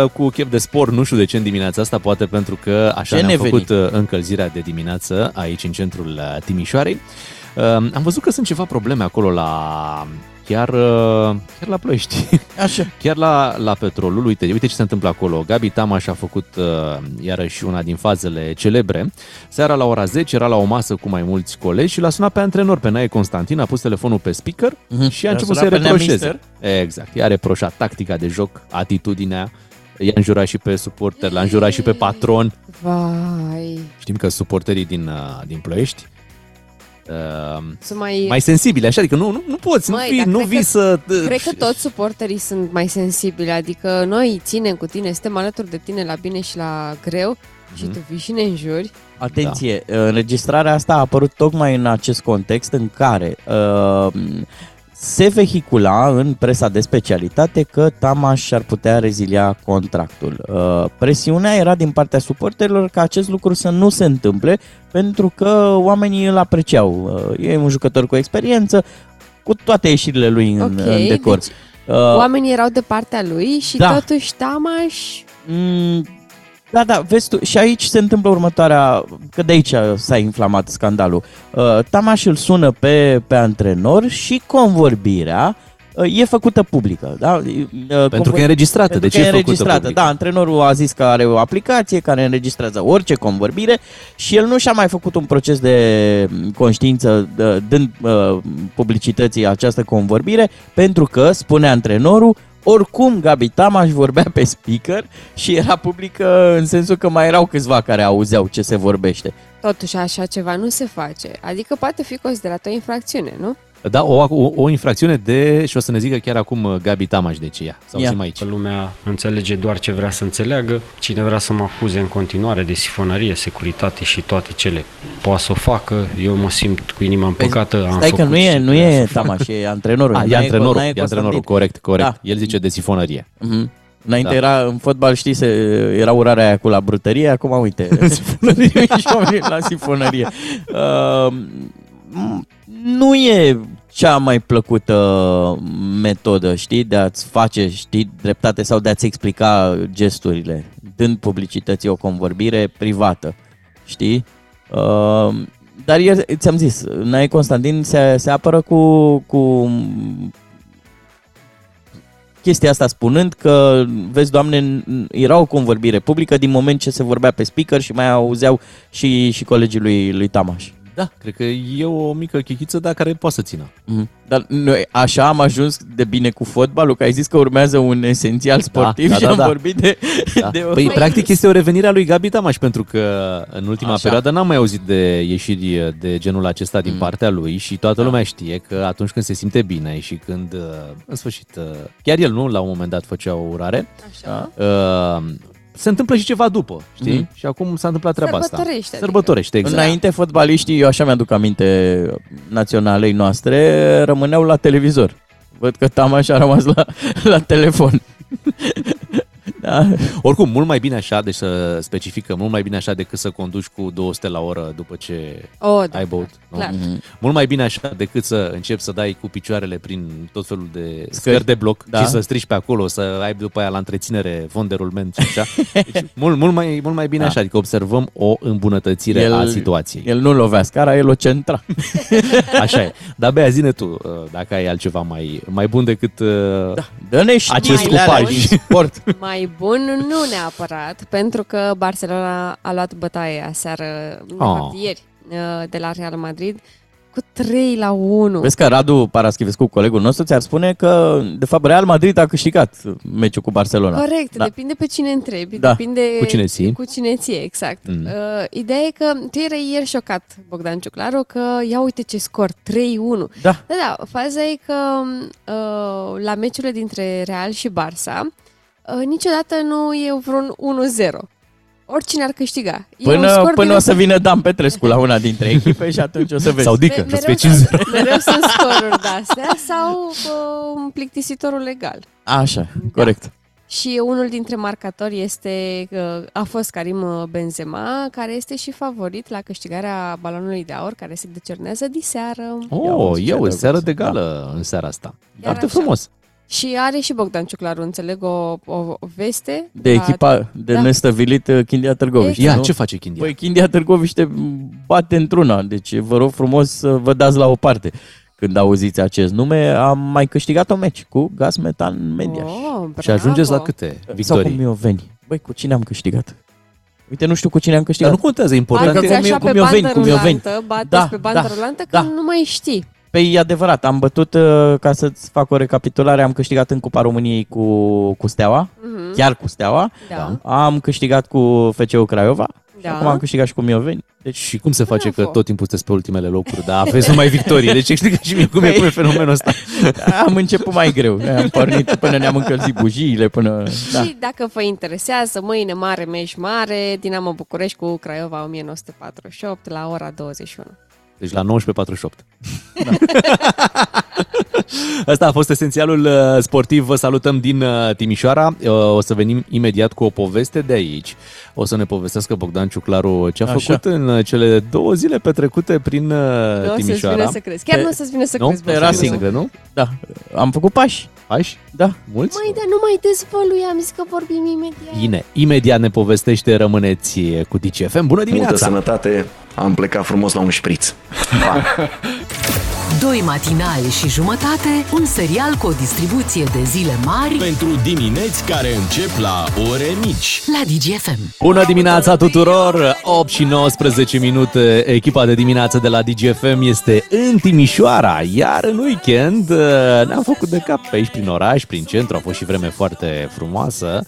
uh, cu chef de sport, nu știu de ce în dimineața asta, poate pentru că așa Ce ne-am ne făcut uh, încălzirea de dimineață aici în centrul uh, Timișoarei. Uh, am văzut că sunt ceva probleme acolo la chiar, uh, chiar la Ploiești. Așa. Chiar la, la petrolul, uite, uite ce se întâmplă acolo. Gabi Tamaș a făcut uh, iarăși una din fazele celebre. Seara la ora 10 era la o masă cu mai mulți colegi și l-a sunat pe antrenor, pe Nae Constantin, a pus telefonul pe speaker Mhm. și a L-a început sunat să-i pe Nea reproșeze. Exact, i-a reproșat tactica de joc, atitudinea, i-a înjurat și pe suporter, l-a înjurat și pe patron. Vai, Știm că suporterii din, uh, din Ploiești uh, sunt mai... mai sensibile, așa, adică nu, nu, nu poți, Măi, nu, fii, dar nu cred vii că- să... Cred că toți suporterii sunt mai sensibili, adică noi ținem cu tine, suntem alături de tine la bine și la greu și tu vii și ne înjuri. Atenție, da. înregistrarea asta a apărut tocmai în acest context în care uh, se vehicula în presa de specialitate că Tamaș ar putea rezilia contractul. Uh, presiunea era din partea suporterilor ca acest lucru să nu se întâmple pentru că oamenii îl apreciau. Uh, e un jucător cu experiență, cu toate ieșirile lui în, Ok, în decor. deci Uh, Oamenii erau de partea lui și da. totuși Tamaș... Mm, da, da, vezi tu, și aici se întâmplă următoarea, că de aici s-a inflamat scandalul. Uh, Tamaș îl sună pe, pe antrenor și convorbirea uh, e făcută publică. Da? Uh, Pentru că e înregistrată, pentru de că ce e e făcută înregistrată. publică? Da, antrenorul a zis că are o aplicație care înregistrează orice convorbire și el nu și-a mai făcut un proces de conștiință dă- dând uh, publicității această convorbire pentru că, spune antrenorul, oricum Gabi Tamaș vorbea pe speaker și era publică în sensul că mai erau câțiva care auzeau ce se vorbește. Totuși așa ceva nu se face. Adică poate fi considerată o infracțiune, nu? Da, o, o, o infracțiune de, și o să ne zică chiar acum uh, Gabi Tamaș de ce ea. Să Ia. auzim aici. Că lumea înțelege doar ce vrea să înțeleagă. Cine vrea să mă acuze în continuare de sifonărie, securitate și toate cele poate să o facă. Eu mă simt cu inima împăcată. am Păi, Stai că făcut nu e, ce nu trebuia e să fac. Tamaș, e antrenorul. A, N-ai- e antrenorul, n-ai e antrenorul, Constantin. corect, corect. Da. El zice de sifonărie. Mhm. Înainte Da. era în fotbal, știi, se, era urarea aia cu la brutărie, acum uite, sifonărie și oamenii la sifonărie. Uh, m- nu e cea mai plăcută metodă, știi, de a-ți face, știi, dreptate sau de a-ți explica gesturile, dând publicității o convorbire privată, știi? Uh, dar el, ți-am zis, Nae Constantin se, se apără cu, cu chestia asta spunând că, vezi, doamne, n- era o convorbire publică din moment ce se vorbea pe speaker și mai auzeau și, și colegii lui, lui Tamaș. Da, cred că e o mică chichiță, dar care poate să țină. Mhm. Dar noi așa am ajuns de bine cu fotbalul, că ai zis că urmează un esențial sportiv da, și da, am da. vorbit de... Da. de o... Păi, practic, este o revenire a lui Gabi Tamaș, pentru că în ultima Așa. perioadă n-am mai auzit de ieșiri de genul acesta din Mm. partea lui și toată Da. lumea știe că atunci când se simte bine și când, uh, în sfârșit, uh, chiar el nu, la un moment dat făcea o urare, Așa. uh, se întâmplă și ceva după, știi? Mhm. Și acum s-a întâmplat treaba asta. Sărbătorește, adică. Sărbătorește, exact. Înainte fotbaliștii, eu așa mi-aduc aminte naționalei noastre, rămâneau la televizor. Văd că Tamaș a rămas la, la telefon. Da. Oricum, mult mai bine așa, deci să specificăm, mult mai bine așa decât să conduci cu 200 la oră după ce O, da, ai băut. nu? clar. Mhm. Mult mai bine așa decât să începi să dai cu picioarele prin tot felul de Scări. scări de bloc Da. și să strici pe acolo, să ai după aia la întreținere fond de rulment și așa. Deci, mult, mult, mai, mult mai bine Da. așa, adică observăm o îmbunătățire El- a situației. El nu lovea scara, el o centra. Așa e. Dar Bea, zine tu, uh, dacă ai altceva mai, mai bun decât... uh, Da. Dă-ne și Acest știrile alea cupaj. din sport. Mai bun nu neapărat, pentru că Barcelona a luat bătaie aseară, de Oh. fapt ieri, uh, de la Real Madrid, cu 3 la 1. Vezi că Radu Paraschivescu, colegul nostru, ți-ar spune că, de fapt, Real Madrid a câștigat meciul cu Barcelona. Corect, Da. depinde pe cine întrebi, Da. depinde Cu cine ții. Cu cine ții, exact. Mm. Mm. Uh, ideea e că tu erai ieri șocat, Bogdan Ciuclaru, că ia uite ce scor, 3-1. Da. Da, da, faza e că uh, la meciurile dintre Real și Barça, uh, niciodată nu e vreun 1-0. oricine ar câștiga. E un Până, scor până din o să vină Dan Petrescu la una dintre echipe și atunci o să vezi. Sau Dică, Me- să fie mereu, 5 mereu sunt scoruri de-astea sau uh, un plictisitorul legal. Așa, corect. Și unul dintre marcatori este, uh, a fost Karim uh, Benzema, care este și favorit la câștigarea balonului de aur, care se decernează diseară. Oh, ce eu, drăguț. seară de gală în seara asta. Foarte așa. frumos. Și are și Bogdan Ciuclaru, înțeleg, o, o, o veste. De la- echipa de da. nestăvilit uh, Chindia Târgoviște. Ia, nu? ce face Chindia? Păi Chindia Târgoviște bate într-una, deci vă rog frumos să vă dați la o parte. Când auziți acest nume, am mai câștigat o meci cu Gaz Metan Media. Oh, și ajungeți la bravo. câte Sau cu victorii? Mioveni. Băi, cu cine am câștigat? Uite, nu știu cu cine am Dar câștigat. nu contează, important Bateți e... așa cu pe Mioveni, bandă cu Mioveni. rulantă, bateți Da, pe bandă da, rulantă, da. că nu mai știi. Păi e adevărat, am bătut, uh, ca să-ți fac o recapitulare, am câștigat în Cupa României cu, cu Steaua, Mhm. chiar cu Steaua. Da. Am câștigat cu FCU Craiova. Da. Și acum am câștigat și cu Mioveni. Deci și cum se face că Bravo. tot timpul sunteți pe ultimele locuri, dar aveți numai victorii? Deci explică și mie cum e, Păi- cum e fenomenul ăsta. Am început mai greu. Am pornit până ne-am încălzit bujiile, până... Da. Și dacă vă interesează, mâine mare meci mare, Dinamo București cu Craiova 1948 la ora 21. Deci la 19.48. Asta a fost esențialul uh, sportiv. Vă salutăm din uh, Timișoara. Uh, O să venim imediat cu o poveste de aici. O să ne povestească Bogdan Ciuclaru ce a Așa. făcut în uh, cele două zile petrecute prin uh, Nu o să-ți Timișoara. vină să crezi. Chiar Pe- nu o să-ți vină să Nu? crezi. bă, Pe să Racing. vină. Să cred, nu? da. Am făcut pași. Aici? Da. Mulți? Măi, dar nu mai dezvălui, am zis că vorbim imediat. Bine, imediat ne povestește, rămâneți cu DCFM. Bună Multă dimineața! sănătate, am plecat frumos la un șpriț. Doi matinali și jumătate, un serial cu o distribuție de zile mari Pentru dimineți care încep la ore mici. la DGFM. Bună dimineața tuturor! 8 și 19 minute. Echipa de dimineață de la DGFM este în Timișoara, iar în weekend uh, ne-am făcut de cap pe aici prin oraș, prin centru. A fost și vreme foarte frumoasă.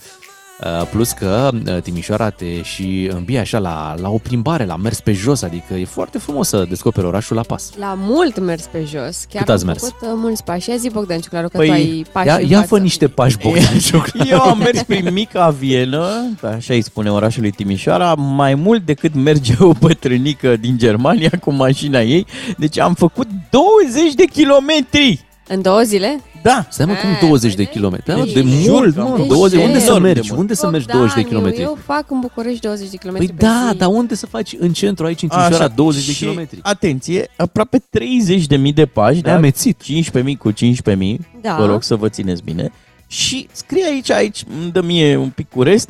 Uh, Plus că uh, Timișoara te și îmbie așa la, la o plimbare, la mers pe jos, adică e foarte frumos să descoperi orașul la pas. La mult mers pe jos. Chiar Cât ați am mers? făcut uh, mulți pași. Ia zi, Bogdan Ciuclaru, că Păi, tu ai pași Ia, în ia față. fă niște pași, Bogdan Ciuclaru. Eu am mers prin mica Vienă, așa îi spune orașului Timișoara, mai mult decât merge o bătrânică din Germania cu mașina ei. Deci am făcut 20 de kilometri. În două zile? Da. Stai mă, cum Ah, 20 de vezi? kilometri? Da, Deci, de jur mult, că am mă, făcut 20, unde să enorm de mergi? mult. Unde să mergi 20 de Bogdaniu, kilometri? Eu fac în București 20 de kilometri Păi pe da, zi. dar unde să faci în centru, aici în Timișoara, Așa. 20 de Și, kilometri? Atenție, aproape 30.000 de pași, Ne-a da? amețit. 15.000 cu 15.000, Da. vă rog să vă țineți bine. Și scrie aici, aici, îmi dă mie un pic cu rest,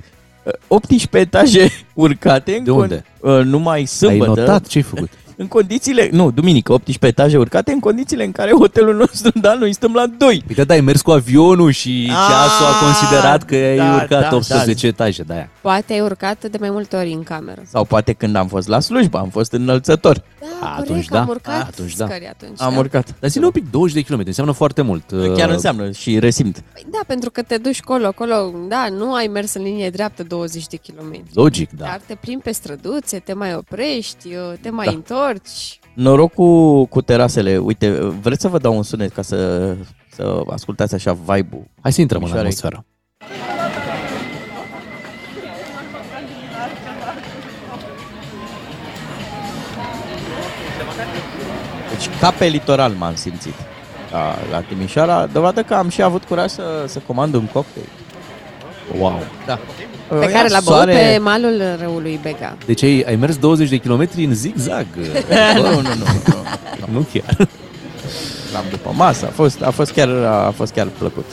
18 etaje urcate. în De con- unde? uh, Numai Ai sâmbătă. notat ce ai făcut? În condițiile, nu, duminică, 18 etaje urcate, în condițiile în care hotelul nostru, da, noi stăm la 2. Păi da, da, ai mers cu avionul și Ah, ceasul a considerat că ai da, urcat da, 18 etaje de aia. Poate ai urcat de mai multe ori în cameră. Sau poate când am fost la slujbă, am fost înălțător. Da, Atunci corect, da. am urcat Atunci da. scări atunci. Am da. urcat. Dar ține un pic, 20 de kilometri, înseamnă foarte mult. Chiar Uh, înseamnă și resimt. Păi da, pentru că te duci colo, colo, da, nu ai mers în linie dreaptă 20 de kilometri. Logic, da. Dar te plimbi pe străduțe, te mai oprești, te mai Da. întorci. Noroc cu, cu terasele. Uite, vreți să vă dau un sunet ca să, să ascultați așa vibe-ul? Hai să intrăm în Timișoarei? atmosferă. Deci ca pe litoral m-am simțit la, la Timișoara, dovadă că am și avut curaj să, să comand un cocktail. Wow. Da. Pe care l-a băut pe malul râului Bega. Deci ai, ai mers 20 de kilometri în zigzag. nu, nu, nu, nu. nu chiar. L-am după masă, a fost, a fost, chiar, a fost chiar plăcut.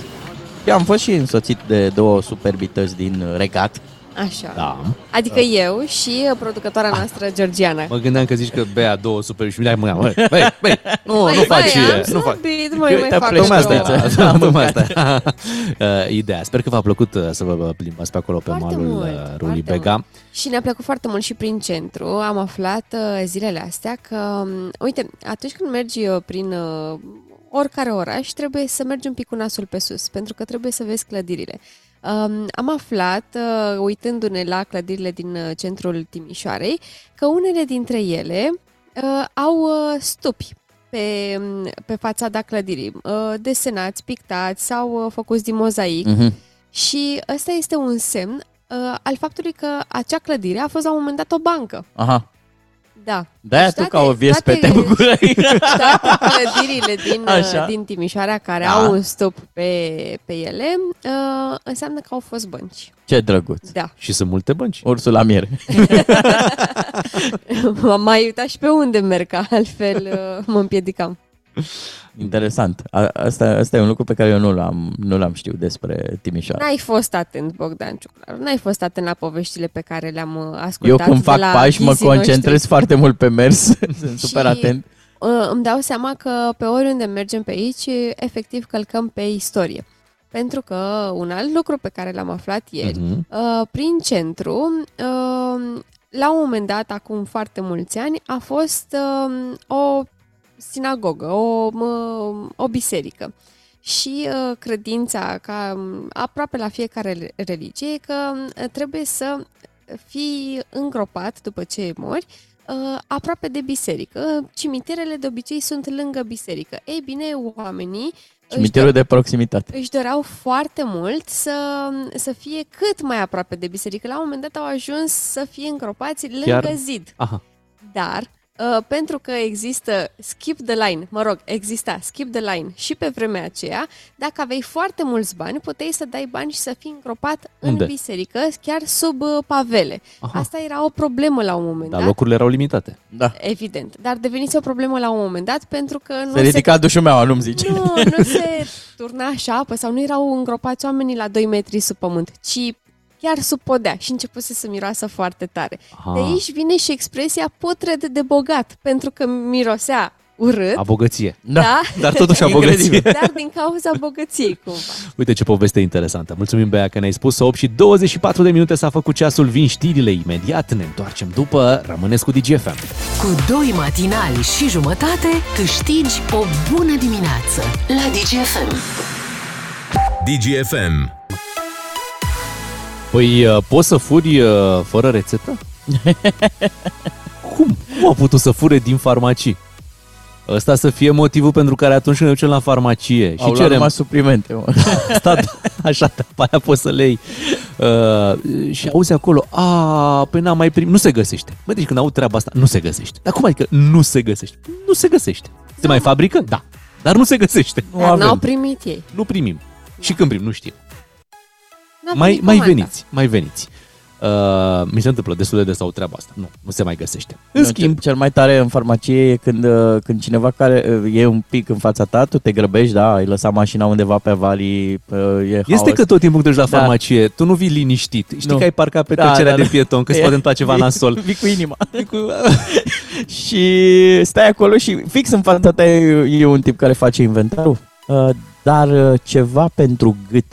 Eu am fost și însoțit de două superbități din regat. Așa. Da. Adică eu și producătoarea noastră, Georgiana. Mă gândeam că zici că bea două super și mi-ai mâna. Băi, băi, băi, nu, Băi, nu faci... băi, am nu faci. slăbit, măi, mai Te-a fac plăcut Tocmai așa. asta, da, tocmai asta. Uh, Ideea. Sper că v-a plăcut uh, să vă plimbați pe acolo pe Foarte malul mult, uh, râului foarte Bega. mult. Și ne-a plăcut foarte mult și prin centru. Am aflat uh, zilele astea că, um, uite, atunci când mergi uh, prin uh, oricare oraș, trebuie să mergi un pic cu nasul pe sus, pentru că trebuie să vezi clădirile. Um, am aflat, uh, uitându-ne la clădirile din uh, centrul Timișoarei, că unele dintre ele uh, au uh, stupi pe, um, pe fațada clădirii, uh, desenați, pictați sau uh, făcuți din mozaic. Mhm. Și ăsta este un semn uh, al faptului că acea clădire a fost la un moment dat o bancă. Aha. Da. De-aia Deci tu toate- ca o viespete toate- te bucurăi. toate clădirile din, Așa. din Timișoara care Da. au un stup pe, pe ele uh, înseamnă că au fost bănci. Ce drăguț. Da. Și sunt multe bănci. Ursul la miere. M-am mai uitat și pe unde merg, că altfel uh, mă împiedicam. Interesant. A, asta, asta e un lucru pe care eu nu l-am, nu l-am știut despre Timișoara. N-ai fost atent, Bogdan Ciuclaru. N-ai fost atent la poveștile pe care le-am uh, Eu ascultat când de fac la pași mă ghizii concentrez noștri. foarte mult pe mers. Sunt super Și, atent. Uh, îmi dau seama că pe oriunde mergem pe aici, efectiv călcăm pe istorie. Pentru că un alt lucru pe care l-am aflat ieri, Mhm. uh, prin centru, uh, la un moment dat, acum foarte mulți ani, a fost uh, o sinagogă, o, uh, o biserică. Și uh, credința, ca um, aproape la fiecare religie, e că uh, trebuie să fii îngropat după ce mori uh, aproape de biserică. Cimitirele de obicei sunt lângă biserică. Ei bine, oamenii își Cimitirul de proximitate. își doreau foarte mult să, să fie cât mai aproape de biserică. La un moment dat au ajuns să fie îngropați lângă Chiar? zid. Aha. Dar, uh, pentru că există skip the line, mă rog, exista skip the line și pe vremea aceea, dacă aveai foarte mulți bani, puteai să dai bani și să fii îngropat Unde? în biserică, chiar sub uh, pavele. Aha. Asta era o problemă la un moment Dar dat. locurile erau limitate. Da. Evident. Dar devenise o problemă la un moment dat pentru că nu Se ridica dușul meu, nu-mi zici. nu, nu se turna așa apă sau nu erau îngropați oamenii la 2 metri sub pământ, ci chiar sub podea și începuse să miroasă foarte tare. Aha. De aici vine și expresia putred de bogat, pentru că mirosea urât, A bogăție. Da. Dar totuși a bogăție. dar din cauza bogăției cumva. Uite ce poveste interesantă. Mulțumim, Bea, că ne-ai spus 8 și 24 de minute s-a făcut ceasul, vin știrile imediat, ne întoarcem după, rămâneți cu DGFM. Cu doi matinali și jumătate câștigi o bună dimineață la DGFM. DGFM. Păi, uh, poți să furi uh, fără rețetă? Cum? Cum a putut să fure din farmacii? Ăsta să fie motivul pentru care atunci când ne ducem la farmacie Au și luat cerem... numai suplimente, mă. Asta, așa, după aia poți să le iei. Uh, și auzi acolo, a, păi n-am mai primit, nu se găsește. Bă, deci când aud treaba asta, nu se găsește. Dar cum adică nu se găsește? Nu se găsește. Se mai fabrică? Da. Dar nu se găsește. Nu Dar avem. n-au primit ei. Nu primim. Și când primim, nu știm. N-a Mai, primit mai comanda. veniți, mai veniți. Uh, mi se întâmplă destul de des sau treaba asta. Nu, nu se mai găsește. În Nu, schimb, cel, cel mai tare în farmacie e când, uh, când cineva care uh, e un pic în fața ta, tu te grăbești, da, ai lăsat mașina undeva pe valii, uh, e este haos. că tot timpul când te duci la Da. farmacie, tu nu vii liniștit. Știi Nu. că ai parcat pe Da, trecerea da, de da. pieton, că se E- poate întâmpla ceva vii- nasol. Vii cu inima. și stai acolo și fix în fața ta e, e un tip care face inventarul, uh, dar uh, ceva pentru gât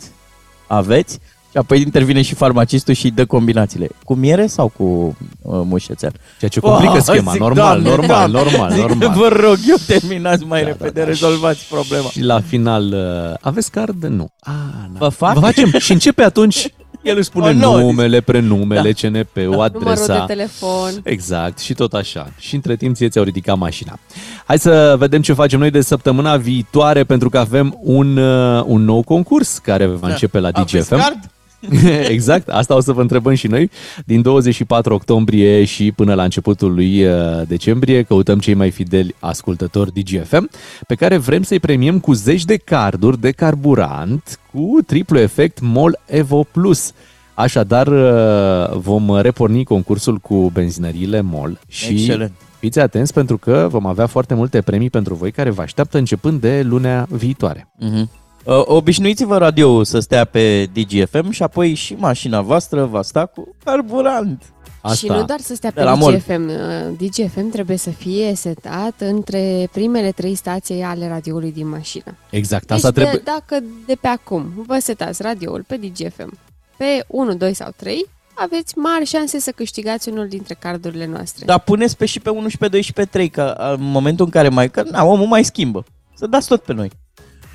aveți? Și apoi intervine și farmacistul și dă combinațiile. Cu miere sau cu uh, mușețel? Ceea ce complică Oh, schema. zic, normal, Doamne, normal, Doamne. normal, Zic, normal. Vă rog, eu terminați mai Da, repede, da, da. rezolvați problema. Și la final, uh, aveți card? Nu. Ah, na. Vă fac? Vă facem. Și începe atunci, el își spune Oh, no. numele, prenumele, Da. CNP-ul, Numărul adresa. de telefon. Exact, și tot așa. Și între timp ție ți-au ridicat mașina. Hai să vedem ce facem noi de săptămâna viitoare, pentru că avem un, uh, un nou concurs care va începe la Aveți DGFM. card? exact, asta o să vă întrebăm și noi. Din 24 octombrie și până la începutul lui uh, decembrie căutăm cei mai fideli ascultători DGFM pe care vrem să-i premiem cu zeci de carduri de carburant cu triplu efect MOL Evo Plus. Așadar, uh, vom reporni concursul cu benzinăriile MOL și Excelent. fiți atenți pentru că vom avea foarte multe premii pentru voi care vă așteaptă începând de lunea viitoare. Mhm. Uh, obișnuiți-vă radio să stea pe DGFM și apoi și mașina voastră va sta cu carburant. Și nu doar să stea De pe la mall. DGFM. uh, DGFM trebuie să fie setat între primele trei stații ale radioului din mașină. Exact, Deci asta trebuie... de, dacă de pe acum vă setați radioul pe DGFM pe 1, 2 sau 3, aveți mari șanse să câștigați unul dintre cardurile noastre. Dar puneți pe și pe 1 și pe 2 și pe 3, că uh, în momentul în care mai... Că na, omul mai schimbă. Să dați tot pe noi.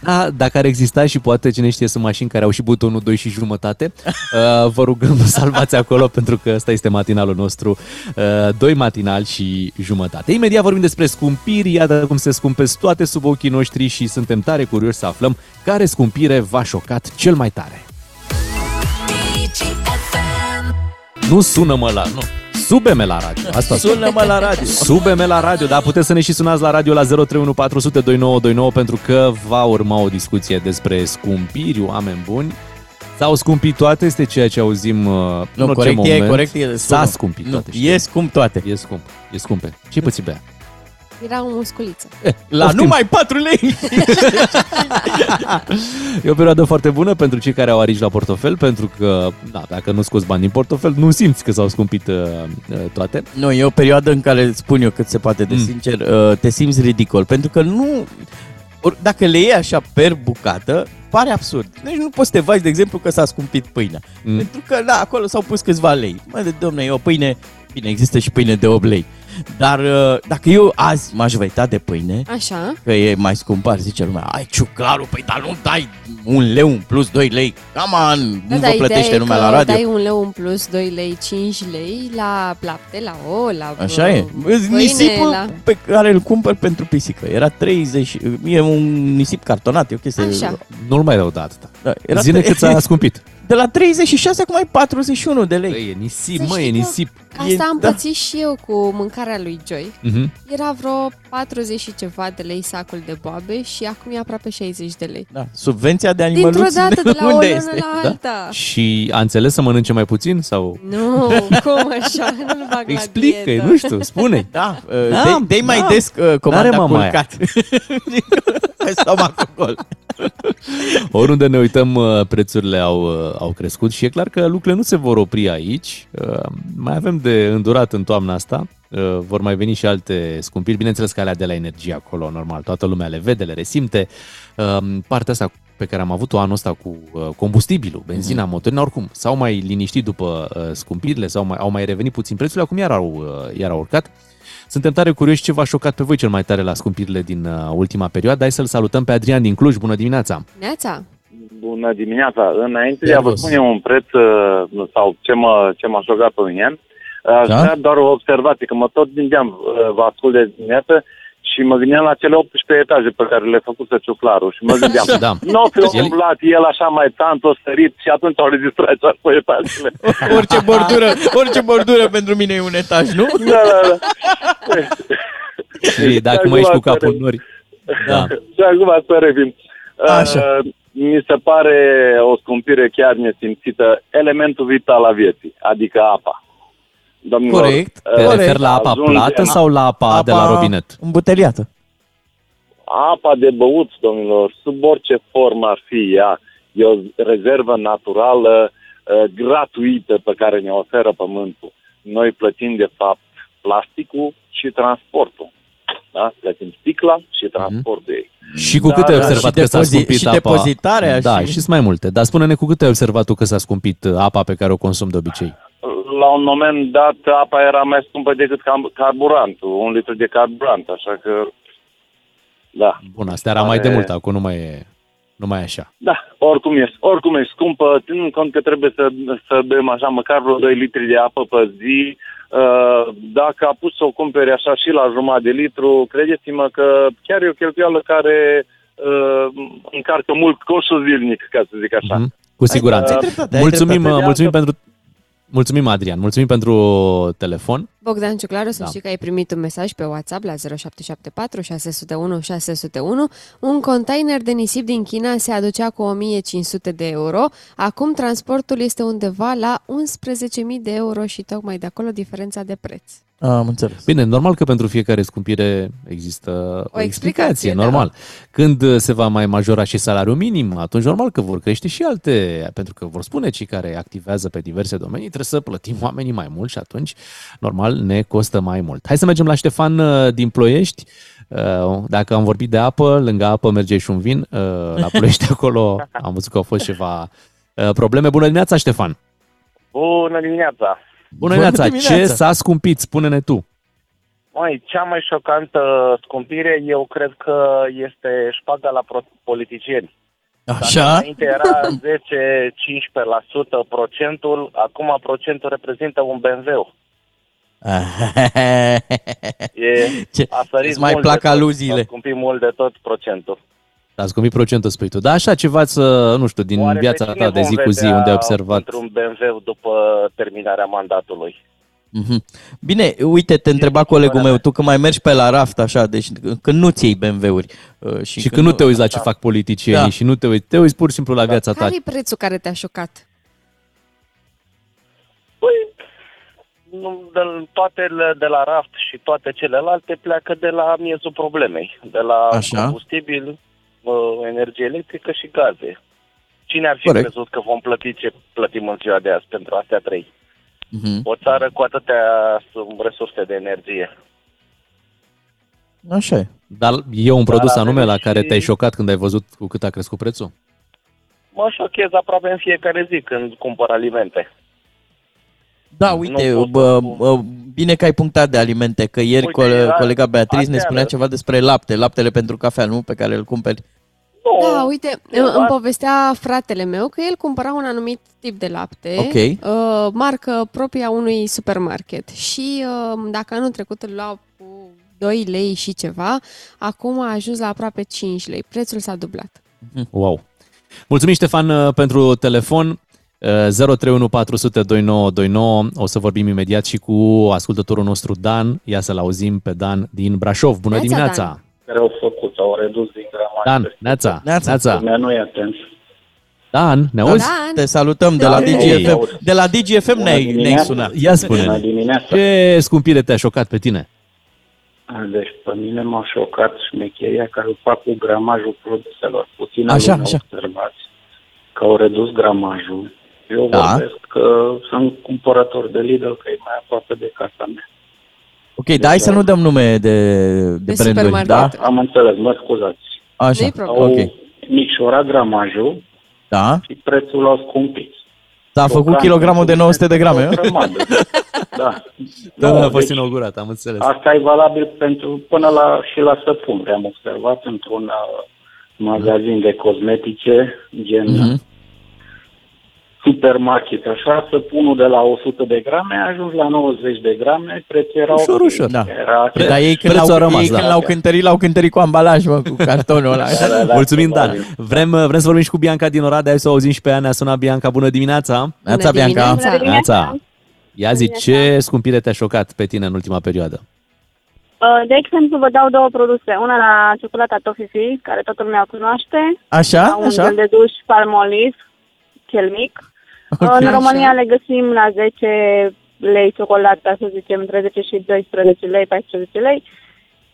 Da, dacă ar exista și poate cine știe sunt mașini care au și butonul 2 și jumătate, uh, vă rugăm să salvați acolo pentru că ăsta este matinalul nostru, uh, 2 matinal și jumătate. Imediat vorbim despre scumpiri, iată cum se scumpesc toate sub ochii noștri și suntem tare curioși să aflăm care scumpire v-a șocat cel mai tare. DGFM. Nu sună-mă la... Nu. Sube-me la radio. Asta spun. Sună-mă la radio. Sube-me la radio, dar puteți să ne și sunați la radio la 031 pentru că va urma o discuție despre scumpiri, oameni buni. S-au scumpit toate, este ceea ce auzim uh, în Nu, orice corect moment. e, corect e. S-a sună. scumpit Nu, toate. E scump toate. E scump, e scumpe. Ce păți bea? Era o musculiță. La Poftim. numai 4 lei. E o perioadă foarte bună pentru cei care au arici la portofel, pentru că, da, dacă nu scoți bani din portofel, nu simți că s-au scumpit uh, uh, toate. Nu, e o perioadă în care, spun eu cât se poate de Mm. sincer, uh, te simți ridicol. Pentru că nu... Or, dacă le iei așa per bucată, pare absurd. Deci nu poți să te faci, de exemplu, că s-a scumpit pâinea. Mm. Pentru că, da, acolo s-au pus câțiva lei. Mă, de domne, e o pâine... Bine, există și pâine de 8 lei. Dar uh, dacă eu azi m-aș văita de pâine, Așa. că e mai scump, ar zice lumea, ai ciuclarul, păi dar nu dai un leu în plus 2 lei. Come on, nu vă dar ideea plătește e lumea că la radio. dai un leu în plus, 2 lei, 5 lei la lapte, la ouă, la Așa e. pâine, Nisipul la... pe care îl cumpăr pentru pisică. Era 30, e un nisip cartonat, e o chestie. Așa. Nu-l mai rău de atâta. Da, era Zine tre- cât s-a scumpit. De la 36 acum e 41 de lei. Băi, e nisip, Să mă, știi e că nisip. Asta am da. pățit și eu cu mâncarea lui Joy. Mhm. Era vreo 40 și ceva de lei sacul de boabe și acum e aproape 60 de lei. Da. Subvenția de Dintr-o animăluți dată, de la o unde lună este? la Da? alta. Și a înțeles să mănânce mai puțin? sau? Nu, cum așa? Nu-l bag Explică, la dietă. nu știu, spune Da, uh, Da, dai, dai mai da. des uh, comanda N-are mamaia. culcat. Hai stomac gol. Oriunde ne uităm, uh, prețurile au, uh, au crescut și e clar că lucrurile nu se vor opri aici. Uh, Mai avem de îndurat în toamna asta. Uh, Vor mai veni și alte scumpiri. Bineînțeles că alea de la energie acolo, normal. Toată lumea le vede, le resimte. Uh, Partea asta pe care am avut-o anul ăsta cu uh, combustibilul, benzina, motorina, oricum, s-au mai liniștit după uh, scumpirile, sau mai, au mai revenit puțin prețurile, acum iar au, uh, iar au urcat. Suntem tare curioși ce v-a șocat pe voi cel mai tare la scumpirile din uh, ultima perioadă. Hai să-l salutăm pe Adrian din Cluj. Bună dimineața! Neața? Bună dimineața! Înainte de a vă Servus. spune un preț uh, sau ce mă, ce m-a șocat pe mine, aș Da? vrea doar o observație, că mă tot gândeam, uh, vă ascult de dimineață și mă gândeam la cele 18 etaje pe care le-a făcut Ciuclaru și mă gândeam, Da. nu o fi El- umblat el așa mai tant, o sărit și atunci au registrat doar pe etajele. Orice bordură, orice bordură pentru mine e un etaj, nu? da, da, da. Ei, dacă Și mai ești cu acum capul să în nori. Da. și acum să revin. Așa. Uh, mi se pare o scumpire chiar nesimțită, elementul vital al vieții, adică apa. Domnilor, Corect. Te uh, referi la apa ajungem- plată sau la apa, de la robinet? Îmbuteliată. Apa de băut, domnilor, sub orice formă ar fi ea, e o rezervă naturală, uh, gratuită pe care ne oferă Pământul. Noi plătim, de fapt, plasticul și transportul. Da? Plătim sticla și transportul ei. Și cu Da, cât ai da, observat și că s-a depozi- scumpit și apa? depozitarea Da, și- și sunt mai multe. Dar spune-ne cu cât ai observat tu că s-a scumpit uh, apa pe care o consum de obicei? La un moment dat, apa era mai scumpă decât cam- carburantul, un litru de carburant, așa că, da. Bun, asta era mai de mult, acum nu mai e, nu mai e așa. Da, oricum e, oricum e scumpă, ținând cont că trebuie să, să bem așa măcar vreo 2 litri de apă pe zi, uh, dacă a pus să o cumpere așa și la jumătate de litru, credeți-mă că chiar e o cheltuială care uh, încarcă mult coșul zilnic, ca să zic așa. Mhm, Cu siguranță. ai dreptate, ai mulțumim, dreptate. uh, mulțumim pentru Mulțumim, Adrian. Mulțumim pentru telefon. Bogdan Ciuclaru, să Da. știi că ai primit un mesaj pe WhatsApp la 0774 601 601. Un container de nisip din China se aducea cu 1500 de euro. Acum transportul este undeva la 11.000 de euro și tocmai de acolo diferența de preț. Am înțeles. Bine, normal că pentru fiecare scumpire există o, O explicație, da. normal. Când uh, se va mai majora și salariul minim, atunci normal că vor crește și alte, pentru că vor spune cei care activează pe diverse domenii, trebuie să plătim oamenii mai mult și atunci, normal, ne costă mai mult. Hai să mergem la Ștefan uh, din Ploiești. Uh, Dacă am vorbit de apă, lângă apă merge și un vin. Uh, La Ploiești acolo am văzut că au fost ceva uh, probleme. Bună dimineața, Ștefan! Bună dimineața! Bună dimineața! Ce s-a scumpit? Spune-ne tu! Mai, cea mai șocantă scumpire, eu cred că este șpaga la pro- politicieni. Așa? Dacă înainte era 10-15% procentul, acum procentul reprezintă un BMW. E, Ce- a sărit îți mai mult plac de tot, aluziile. A scumpit mult de tot procentul. Da, scumpit procentul spui tu. Da, așa ceva să, nu știu, din Oare pe viața cine ta de vom zi cu zi, vedea unde ai observat. Într-un BMW după terminarea mandatului. Mhm. Bine, uite, te întreba colegul meu, tu când mai mergi pe la raft așa, deci când nu ți iei BMW-uri uh, și, Și când nu te uiți la ce fac politicienii Da. și nu te uiți, te uiți pur și simplu la viața ta. Care e prețul care te-a șocat? Nu, de, toate le- de la raft și toate celelalte pleacă de la miezul problemei. De la Așa. combustibil, uh, energie electrică și gaze. Cine ar fi Corect. crezut că vom plăti ce plătim în ziua de azi pentru astea trei? Mhm. O țară cu atâtea s- resurse de energie. Așa e. Dar e un produs Dar anume avem la care și- te-ai șocat când ai văzut cu cât a crescut prețul? Mă șochez aproape în fiecare zi când cumpăr alimente. Da, uite, Nu pot bă, bă, bine că ai punctat de alimente, că ieri Uite, cole- era colega Beatriz ne aseară. spunea ceva despre lapte, laptele pentru cafea, nu? Pe care îl cumperi. Da, uite, îmi îmi povestea fratele meu că el cumpăra un anumit tip de lapte, Ok. uh, marcă proprie a unui supermarket și uh, dacă anul trecut îl lua cu 2 lei și ceva, acum a ajuns la aproape 5 lei. Prețul s-a dublat. Wow! Mulțumim, Ștefan, uh, pentru telefon. Uh, 031 400 2929. O să vorbim imediat și cu ascultătorul nostru Dan. Ia să-l auzim pe Dan din Brașov. Bună Neața, dimineața! Dan. care au făcut, au redus din gramaj. Dan, Neața, Neața. Lumea nu e atent. Dan, ne auzi? Te salutăm de la Da, DGFM. aud. De la DGFM Bună ne-ai, ne-ai dimineața. sunat. Ia Bună spune dimineața. Ce scumpire te-a șocat pe tine? Deci pe mine m-a șocat șmecheria care o fac cu gramajul produselor. Puțin Așa, lume așa. observați că au redus gramajul. Eu Da. vorbesc că sunt cumpărător de Lidl, că e mai aproape de casa mea. Ok, dar hai să nu dăm nume de, de, De branduri, supermarket. da? Am înțeles, mă scuzați. Așa, Nu-i problemă. Au ok. micșorat gramajul Da? și prețul l-au scumpit. S-a făcut kilogramul de 900 de grame, O grămadă. Da. Da, Nu, a fost deci- inaugurat, am înțeles. Asta e valabil pentru până la și la săpun. Am observat într-un uh, magazin de cosmetice, gen Mhm. Supermarket, așa, săpunul de la 100 de grame a ajuns la 90 de grame, prețul era Ușor, ok. ușor. Da. Era Păi, Dar ei când Prețul l-au, a rămas, ei da. când l-au cântărit, l-au cântărit cu ambalaj, mă, cu cartonul ăla. Da, da, Mulțumim, Dan. probabil. Vrem, vrem să vorbim și cu Bianca din Oradea, hai să o auzim și pe ea. Ne-a sunat Bianca. Bună dimineața! Neața, Bianca. dimineața. Neața! Ia zi, ce scumpire te-a șocat pe tine în ultima perioadă? Uh, De exemplu, vă dau două produse. Una la ciocolata Toffee, care toată lumea cunoaște. Așa, La un așa. gel de duș Palmolive, cel mic. Ok. În România le găsim la 10 lei ciocolata, să zicem, între 10 și 12 lei, 14 lei.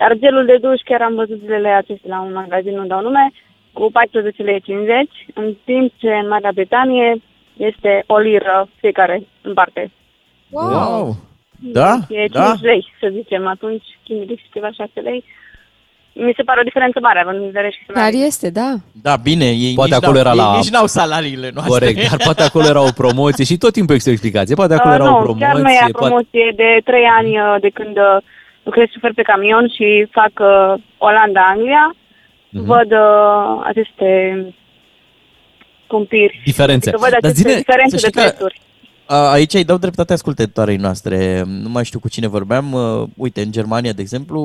Iar gelul de duș, chiar am văzut zilele acestea la un magazin, nu dau nume, cu 14 lei 50, în timp ce în Marea Britanie este o liră fiecare în parte. Wow. Da, E 5 da. lei, să zicem, atunci chimilic și ceva 6 lei. Mi se pare o diferență mare, având în vedere și Dar este, da. Da, bine, ei Poate nici acolo n-au, era ei la- nici n-au salariile noastre. Corect, dar poate acolo era o promoție și tot timpul există o explicație. Poate acolo Uh, era o nu, promoție. chiar nu e poate... promoție de 3 ani uh, de când uh, lucrez șofer pe camion și fac uh, Olanda-Anglia. Mhm. Văd uh, aceste cumpiri. Diferențe. Adică văd Dar aceste zine, diferențe să de știi că- prețuri. A, Aici îi dau dreptate ascultătoarei noastre. Nu mai știu cu cine vorbeam. Uh, Uite, în Germania, de exemplu,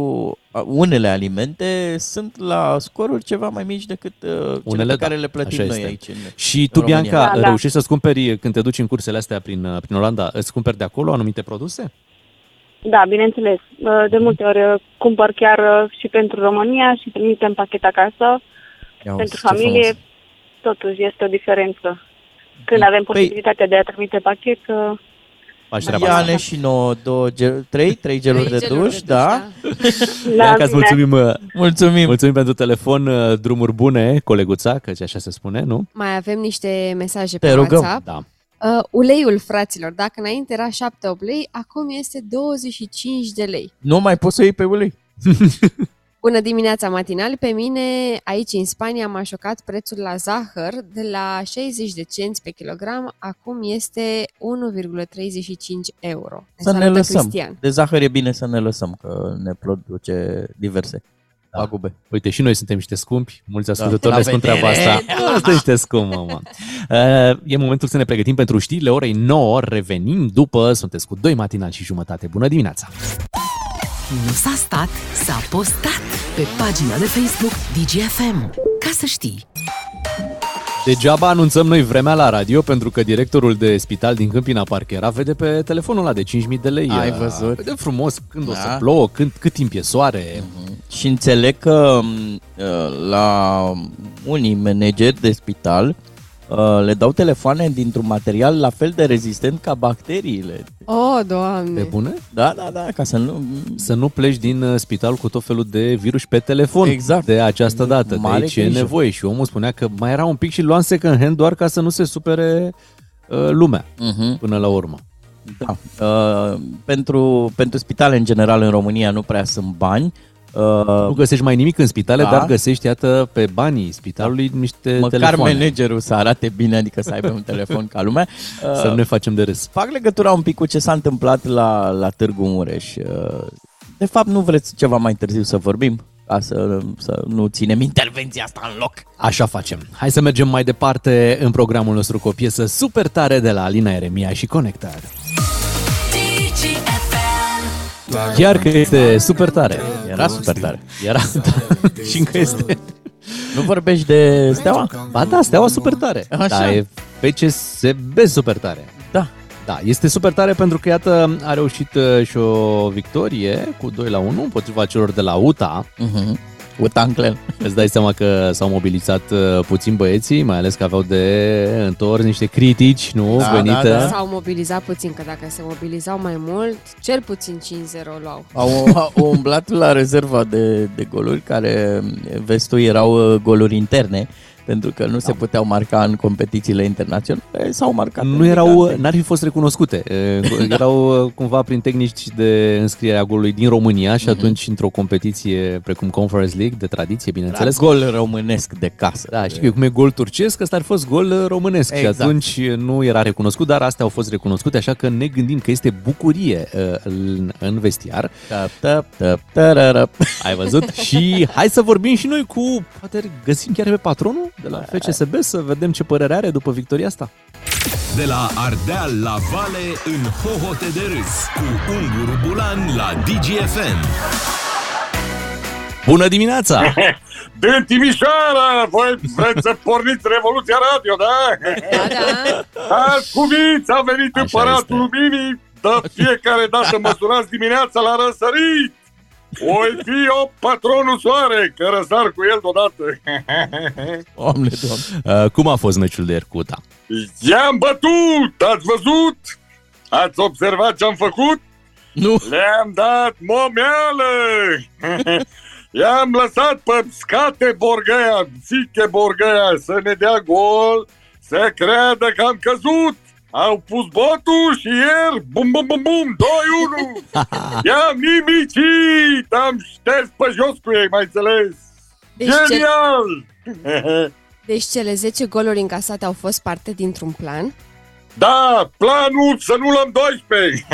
a, unele alimente sunt la scoruri ceva mai mici decât uh, cele Unele, pe da, care le plătim așa noi este. aici. În, Și tu, în România. Bianca, Da, da. reușești să-ți cumperi, când te duci în cursele astea prin, uh, prin Olanda, îți cumperi de acolo anumite produse? Da, bineînțeles. Uh, De multe ori uh, cumpăr chiar uh, și pentru România și trimitem pachet acasă. Ia uzi, pentru ce familie, frumos. totuși este o diferență. Când avem Păi- posibilitatea de a trimite pachet, uh, Faci treaba Ia-ne asta. și nouă două gel, trei, trei geluri Trei de geluri duș, de duș, da? la Bianca, îți mine. mulțumim, uh, Mulțumim. mulțumim pentru telefon, uh, drumuri bune, coleguța, că așa se spune, nu? Mai avem niște mesaje Te pe rugăm. WhatsApp. Da. Uh, uleiul, fraților, dacă înainte era 7-8 lei, acum este 25 de lei. Nu mai poți să iei pe ulei. Bună dimineața matinal! Pe mine, aici în Spania, m-a șocat prețul la zahăr de la 60 de cenți pe kilogram, acum este 1,35 euro. Să ne salută lăsăm. Cristian. De zahăr e bine să ne lăsăm, că ne produce diverse Da. pagube. Uite, și noi suntem niște scumpi, mulți ascultători La ne spun treaba vedere. asta. Da, Asta niște scump, mă. Uh, E momentul să ne pregătim pentru știrile orei 9, revenim după, sunteți cu 2 matinal și jumătate. Bună dimineața! Nu s-a stat, s-a postat pe pagina de Facebook DGFM. Ca să știi. Degeaba anunțăm noi vremea la radio pentru că directorul de spital din Câmpina Parchera vede pe telefonul ăla de 5.000 de lei. Ai uh, văzut? Vede frumos când o să Da. plouă, când, cât timp e soare. Și înțeleg că m, uh, la unii manageri de spital uh, le dau telefoane dintr-un material la fel de rezistent ca bacteriile. Oh, doamne! Pe bune? Da, da, da, ca să nu... Să nu pleci din uh, spital cu tot felul de virus pe telefon. Exact. De această dată. Mare de aici e grijă. nevoie. Și omul spunea că mai era un pic și luam second hand doar ca să nu se supere uh, lumea Mhm. până la urmă. Da. Uh, pentru, pentru spitale în general în România nu prea sunt bani. Uh, Nu găsești mai nimic în spitale, Da. dar găsești, iată, pe banii spitalului niște Măcar telefoane. managerul să arate bine, adică să aibă un telefon ca lumea. Uh, Să nu ne facem de râs. Fac legătura un pic cu ce s-a întâmplat la, la Târgu Mureș. Uh, De fapt, nu vreți ceva mai târziu să vorbim? Ca să, să nu ținem intervenția asta în loc. Așa facem. Hai să mergem mai departe în programul nostru cu o piesă super tare de la Alina Eremia și Conectar. Chiar că este super tare. Era super tare. Era, da. și încă este. Nu vorbești de Steaua? Ba da, Steaua super tare. Așa. Da, e FCSB super tare. Da. Da, este super tare pentru că, iată, a reușit uh, și o victorie cu 2 la 1 împotriva celor de la UTA. Uh-huh. UTA Anclen. Îți dai seama că s-au mobilizat uh, puțin băieții, mai ales că aveau de întors niște critici, nu, Da, venite. da, da. S-au mobilizat puțin, că dacă se mobilizau mai mult, cel puțin 5-0 luau. Au, au umblat la rezerva de, de goluri, care, vezi tu, erau uh, goluri interne, pentru că nu se puteau marca în competițiile internaționale, s-au marcat. în Nu erau, ligate. n-ar fi fost recunoscute. Uh, Erau uh, cumva prin tehnici de înscriere a golului din România Mhm. și atunci într-o competiție precum Conference League, de tradiție, bineînțeles. Era gol românesc de casă. Da, știi că cum e gol turcesc, ăsta ar fi fost gol uh, românesc Exact. și atunci uh, nu era recunoscut, dar astea au fost recunoscute, așa că ne gândim că este bucurie uh, în, în vestiar. Tăp, tăp, tăp, tărărăp. Ai văzut? și hai să vorbim și noi cu, poate găsim chiar pe patronul de la FCSB să vedem ce părere are după victoria asta. De la Ardeal la Vale în hohote de râs cu Unguru Bulan la DGFM. Bună dimineața! Din Timișoara! Voi vreți să porniți Revoluția Radio, da? Da, da. Azi cu minți a venit împăratul luminii, de fiecare dată măsurați dimineața la răsărit. Oi fi o patronul soare, că răsar cu el deodată. Doamne, doamne. Uh, cum a fost meciul de ieri cu UTA? I-am bătut, ați văzut? Ați observat ce am făcut? Nu. Le-am dat momeală! I-am lăsat pe scate Borgăia, zice Borgăia, să ne dea gol, să creadă că am căzut. Au pus botul și ieri, bum bum bum bum, 2-1. I-am nimicit, am șters pe jos cu ei, mai înțeles? Deci ce- Genial! Deci cele 10 goluri încasate au fost parte dintr-un plan? Da, planul să nu luăm 12.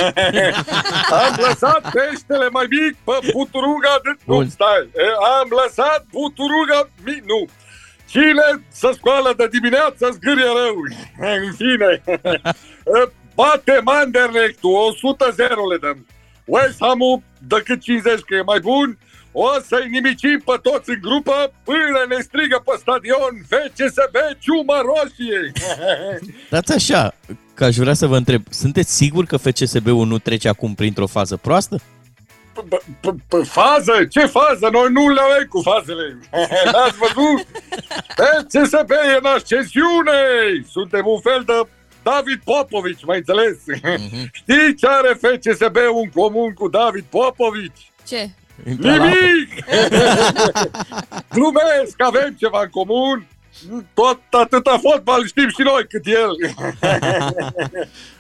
Am lăsat peștele mai mic pe buturuga de... Nu, Bun. stai. E, Am lăsat buturuga mic... Nu. Cine să scoală de dimineață zgârie rău. În fine. E, Bate Manderlechtul, 100 0 le dăm. West Ham-ul, decât 50 că e mai bun, o să-i nimicim pe toți în grupă până ne strigă pe stadion FCSB ciumă roșie. Dați așa, că aș vrea să vă întreb, sunteți sigur că FCSB-ul nu trece acum printr-o fază proastă? P- fază? Ce fază? Noi nu le avem cu fazele. N-ați văzut? FCSB e în ascensiune. Suntem un fel de David Popovici, mai înțeles? Știi ce are FCSB în comun cu David Popovici? Ce? Nimic! Glumesc, avem ceva în comun. Tot atâta fotbal știm și noi cât el.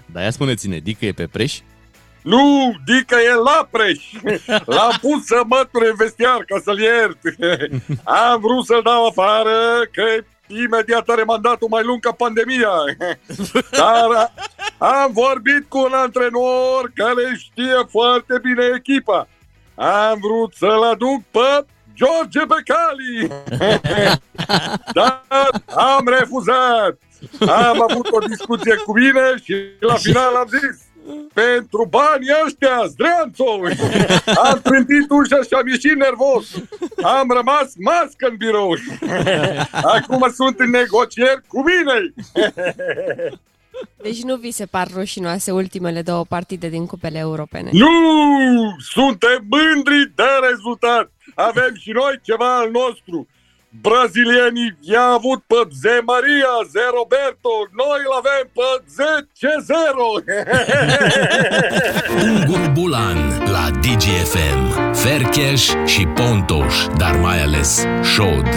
Dar ia spuneți-ne, Dică e pe preș? Nu, Dică e la preș. L-am pus să măture în vestiar ca să-l iert. Am vrut să-l dau afară, că imediat are mandatul mai lung ca pandemia. Dar am vorbit cu un antrenor care știe foarte bine echipa. Am vrut să-l aduc pe George Becali. Dar am refuzat. Am avut o discuție cu mine și la final am zis pentru banii ăștia, zdreanțo! Am trântit ușa și am ieșit nervos. am rămas mască în birou. Acum sunt în negocieri cu mine. Deci nu vi se par rușinoase ultimele două partide din cupele europene? Nu! Suntem mândri de rezultat. Avem și noi ceva al nostru. Brazilienii i-a avut pe Ze Maria, Ze Roberto, noi îl avem pe Ze 0 Ungur Bulan la DGFM, Fercheș și Pontoș, dar mai ales Șod.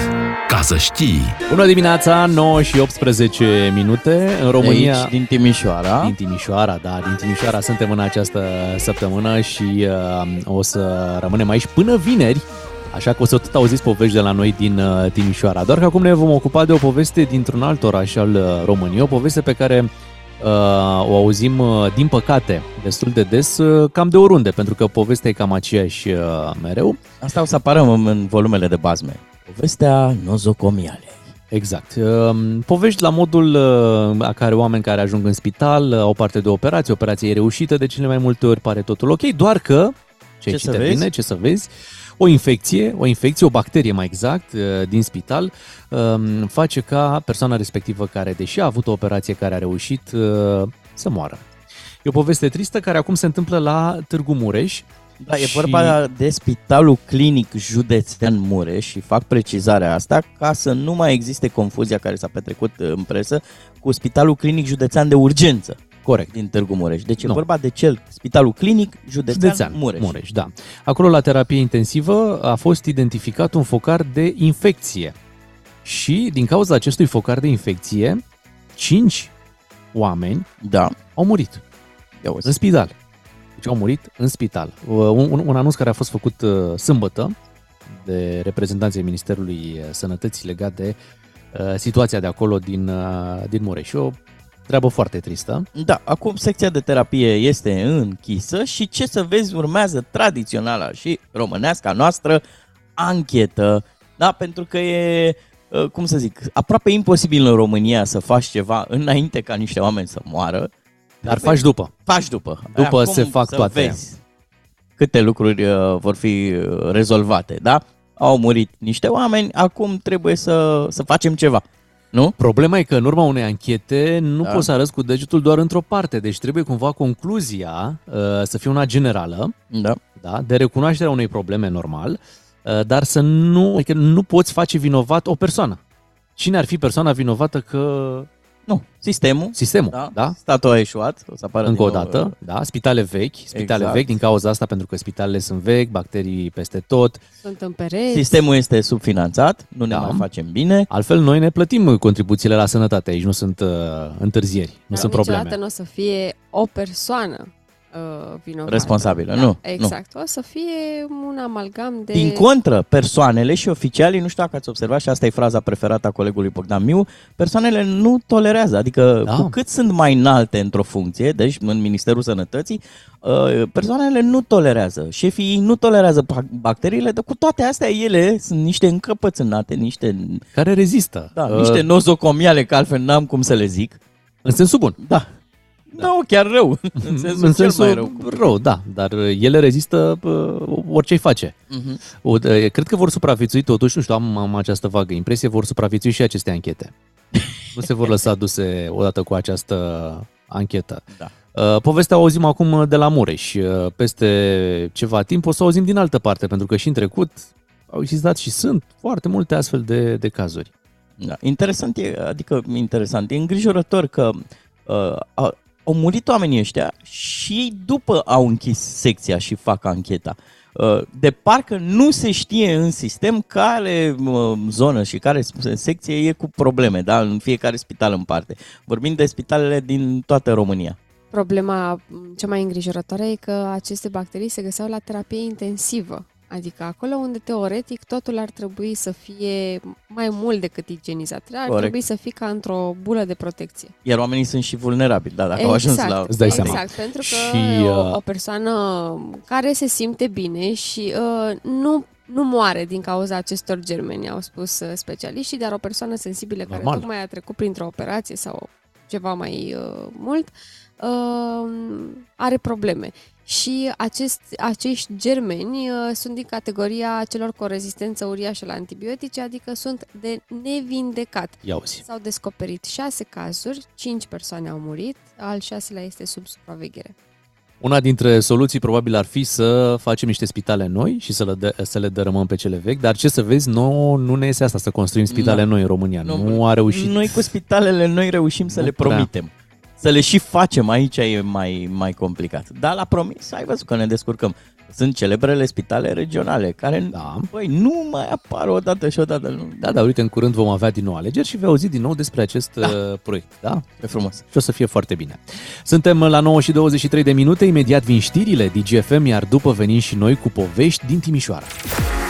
Ca să știi. Bună dimineața, 9 și 18 minute în România. Aici, din Timișoara. Din Timișoara, da, din Timișoara suntem în această săptămână și uh, o să rămânem aici până vineri. Așa că o să tot auziți povești de la noi din uh, Timișoara. Doar că acum ne vom ocupa de o poveste dintr-un alt oraș al uh, României, o poveste pe care uh, o auzim, uh, din păcate, destul de des, uh, cam de oriunde, pentru că povestea e cam aceeași uh, mereu. Asta o să apară în, în volumele de bazme. Povestea nozocomiale. Exact. Uh, Povești la modul uh, a care oameni care ajung în spital uh, au parte de operație, operație e reușită, de cele mai multe ori pare totul ok, doar că, ce, Ce ce să să vezi? bine, ce să vezi, o infecție, o infecție, o bacterie mai exact, uh, din spital, um, face ca persoana respectivă care, deși a avut o operație care a reușit, uh, să moară. E o poveste tristă care acum se întâmplă la Târgu Mureș. Da, e vorba de Spitalul Clinic Județean Mureș și fac precizarea asta ca să nu mai existe confuzia care s-a petrecut în presă cu Spitalul Clinic Județean de Urgență. Corect. Din Târgu Mureș. Deci e Nu. vorba de cel Spitalul Clinic Județean, Județean Mureș. Mureș, da. Acolo, la terapie intensivă, a fost identificat un focar de infecție. Și, din cauza acestui focar de infecție, 5 oameni da. au murit. În spital. Deci au murit în spital. Uh, Un, un, un anunț care a fost făcut uh, sâmbătă de reprezentanții Ministerului Sănătății legat de uh, situația de acolo din, uh, din Mureș. Și o treabă foarte tristă. Da, acum secția de terapie este închisă și ce să vezi urmează tradiționala și românească a noastră anchetă, da, pentru că e, uh, cum să zic, aproape imposibil în România să faci ceva înainte ca niște oameni să moară. Dar faci după. Faci după. După Acum se fac să toate. Vezi câte lucruri uh, vor fi uh, rezolvate, da? Au murit niște oameni, acum trebuie să, să facem ceva. Nu? Problema e că în urma unei anchete nu Da. da. poți să arăți cu degetul doar într-o parte, deci trebuie cumva concluzia uh, să fie una generală, da. Da, de recunoașterea unei probleme normal, uh, dar să nu, adică nu poți face vinovat o persoană. Cine ar fi persoana vinovată că... Nu, sistemul. Sistemul, Da. da? Statul a eșuat, o să apară Încă o din nou, dată, uh, da, spitale vechi, spitale Exact. vechi din cauza asta, pentru că spitalele sunt vechi, bacterii peste tot. Sunt în pereți. Sistemul este subfinanțat, nu ne Da. mai facem bine. Altfel, noi ne plătim contribuțiile la sănătate, aici nu sunt uh, întârzieri, nu Dar sunt niciodată probleme. nu o să fie o persoană uh, vinovată. Responsabilă, da, nu, Exact. O să fie un amalgam de... Din contră, persoanele și oficialii, nu știu dacă ați observat și asta e fraza preferată a colegului Bogdan Miu, persoanele nu tolerează, adică Da. cu cât sunt mai înalte într-o funcție, deci în Ministerul Sănătății, uh, persoanele nu tolerează, șefii nu tolerează bac- bacteriile, dar cu toate astea ele sunt niște încăpățânate, niște... Care rezistă. Da, Uh, niște nozocomiale, că altfel n-am cum să le zic. În sensul bun. Da. Da, no, chiar rău. În sensul, în cel sensul mai rău. rău, da, dar uh, ele rezistă uh, orice îi face. Mhm. O, uh, cred că vor supraviețui totuși, nu știu, am, am această vagă impresie, vor supraviețui și aceste anchete. nu se vor lăsa duse odată cu această anchetă. Da. Uh, Povestea o auzim acum de la Mureș. Uh, Peste ceva timp o să o auzim din altă parte, pentru că și în trecut au existat și sunt foarte multe astfel de, de cazuri. Da. Interesant e, adică interesant, e îngrijorător că uh, au, au murit oamenii ăștia și ei după au închis secția și fac ancheta. Uh, de parcă nu se știe în sistem care uh, zonă și care secție e cu probleme, da? în fiecare spital în parte. Vorbim de spitalele din toată România. Problema m, cea mai îngrijorătoare e că aceste bacterii se găseau la terapie intensivă. Adică acolo unde teoretic totul ar trebui să fie mai mult decât igienizat. Ar Corect. trebui să fie ca într-o bulă de protecție. Iar oamenii sunt și vulnerabili, da, dacă au ajuns la... Îți dai exact, seama. pentru că Și, o, uh, o persoană care se simte bine și uh, nu, nu moare din cauza acestor germeni, au spus uh, specialiștii, dar o persoană sensibilă Normal. care tocmai a trecut printr-o operație sau ceva mai uh, mult, uh, are probleme. Și acest, acești germeni uh, sunt din categoria celor cu o rezistență uriașă la antibiotice, adică sunt de nevindecat. Ia uzi. S-au descoperit șase cazuri, cinci persoane au murit, al șaselea este sub supraveghere. Una dintre soluții probabil ar fi să facem niște spitale noi și să le, dă, să le dărâmăm pe cele vechi, dar ce să vezi, nou, nu ne iese asta să construim spitale Nu. noi în România. Nu, Nu, nu a reușit. Noi cu spitalele noi reușim să Nu le prea. promitem. Să le și facem, aici e mai, mai complicat. Dar la promis, ai văzut că ne descurcăm. Sunt celebrele spitale regionale, care Da. băi, nu mai apar o dată și o dată. Nu. Da, dar uite, în curând vom avea din nou alegeri și vei auzi din nou despre acest da. proiect, da? E frumos. Și o să fie foarte bine. Suntem la 9 și 23 de minute, imediat vin știrile DGFM, iar după venim și noi cu povești din Timișoara.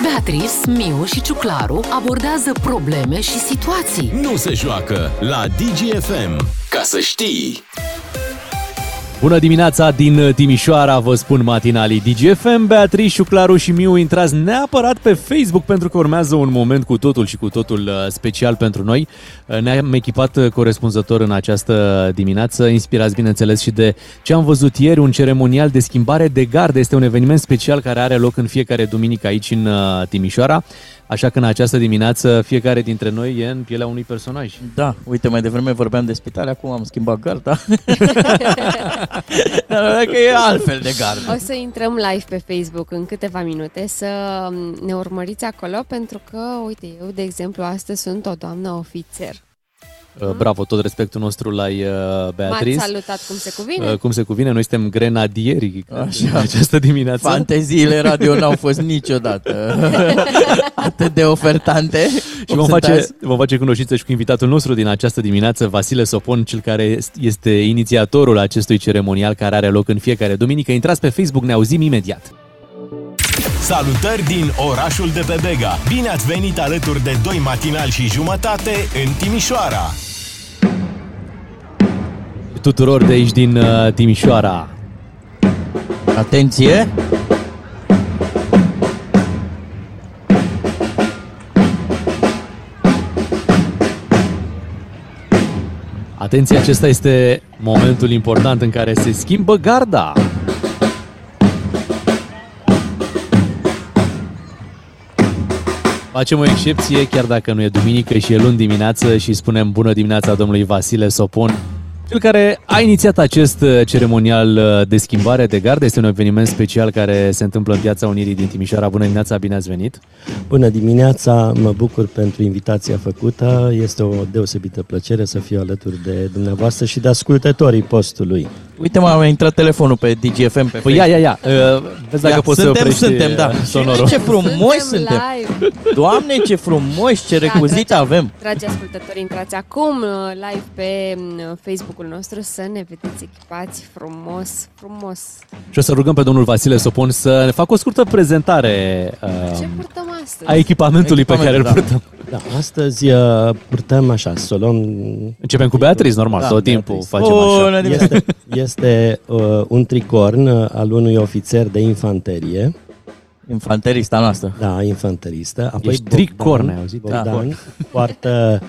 Beatrice, Miu și Ciuclaru abordează probleme și situații. Nu se joacă la DGFM. Ca să știi! Bună dimineața din Timișoara, vă spun matinalii DGFM, Beatrice, Claru și Miu, intrați neapărat pe Facebook pentru că urmează un moment cu totul și cu totul uh, special pentru noi. Uh, Ne-am echipat uh, corespunzător în această dimineață, inspirați bineînțeles și de ce am văzut ieri, un ceremonial de schimbare de gardă. Este un eveniment special care are loc în fiecare duminică aici în uh, Timișoara. Așa că în această dimineață fiecare dintre noi e în pielea unui personaj. Da, uite, mai devreme vorbeam de spitale, acum am schimbat garda. Dar că e altfel de gardă. O să intrăm live pe Facebook în câteva minute să ne urmăriți acolo pentru că, uite, eu, de exemplu, astăzi sunt o doamnă ofițer. Uh, Bravo, tot respectul nostru la uh, Beatrice. M-ați salutat cum se cuvine? Uh, Cum se cuvine, noi suntem grenadieri Așa. în această dimineață. Fanteziile radio n-au fost niciodată atât de ofertante. Și cum vom sunt face, azi. vom face cunoștință și cu invitatul nostru din această dimineață, Vasile Sopon, cel care este inițiatorul acestui ceremonial care are loc în fiecare duminică. Intrați pe Facebook, ne auzim imediat. Salutări din orașul de pe Bega. Bine ați venit alături de doi matinali și jumătate în Timișoara. Tuturor de aici din uh, Timișoara. Atenție! Atenție, acesta este momentul important în care se schimbă garda. Facem o excepție, chiar dacă nu e duminică și e luni dimineață și spunem bună dimineața domnului Vasile Sopon, cel care a inițiat acest uh, ceremonial uh, de schimbare de gardă. Este un eveniment special care se întâmplă în Piața Unirii din Timișoara. Bună dimineața, bine ați venit! Bună dimineața, mă bucur pentru invitația făcută. Este o deosebită plăcere să fiu alături de dumneavoastră și de ascultătorii postului. Uite, mă, a intrat telefonul pe DGFM pe Păi ia, ia, ia, uh, vezi dacă Ia, poți suntem, să oprești suntem, da. uh, Și sonorul. ce frumoși suntem! live. Doamne, ce frumoși, ce recuzit dragi- avem! Dragi ascultători, intrați acum uh, live pe mm, Facebook-ul nostru să ne vedeți echipați frumos, frumos. Și o să rugăm pe domnul Vasile Sopon să ne facă o scurtă prezentare uh, Ce purtăm astăzi? a echipamentului pe care îl Echipamentul, purtăm. Da, astăzi uh, purtăm așa, să o luăm... Începem cu Beatrice, normal, Da, tot timpul Beatrice. facem așa. Este, este uh, un tricorn uh, al unui ofițer de infanterie. Infanterista noastră. Da, infanteristă. Apoi Ești tricorn, ai auzit? Bogdan Da. poartă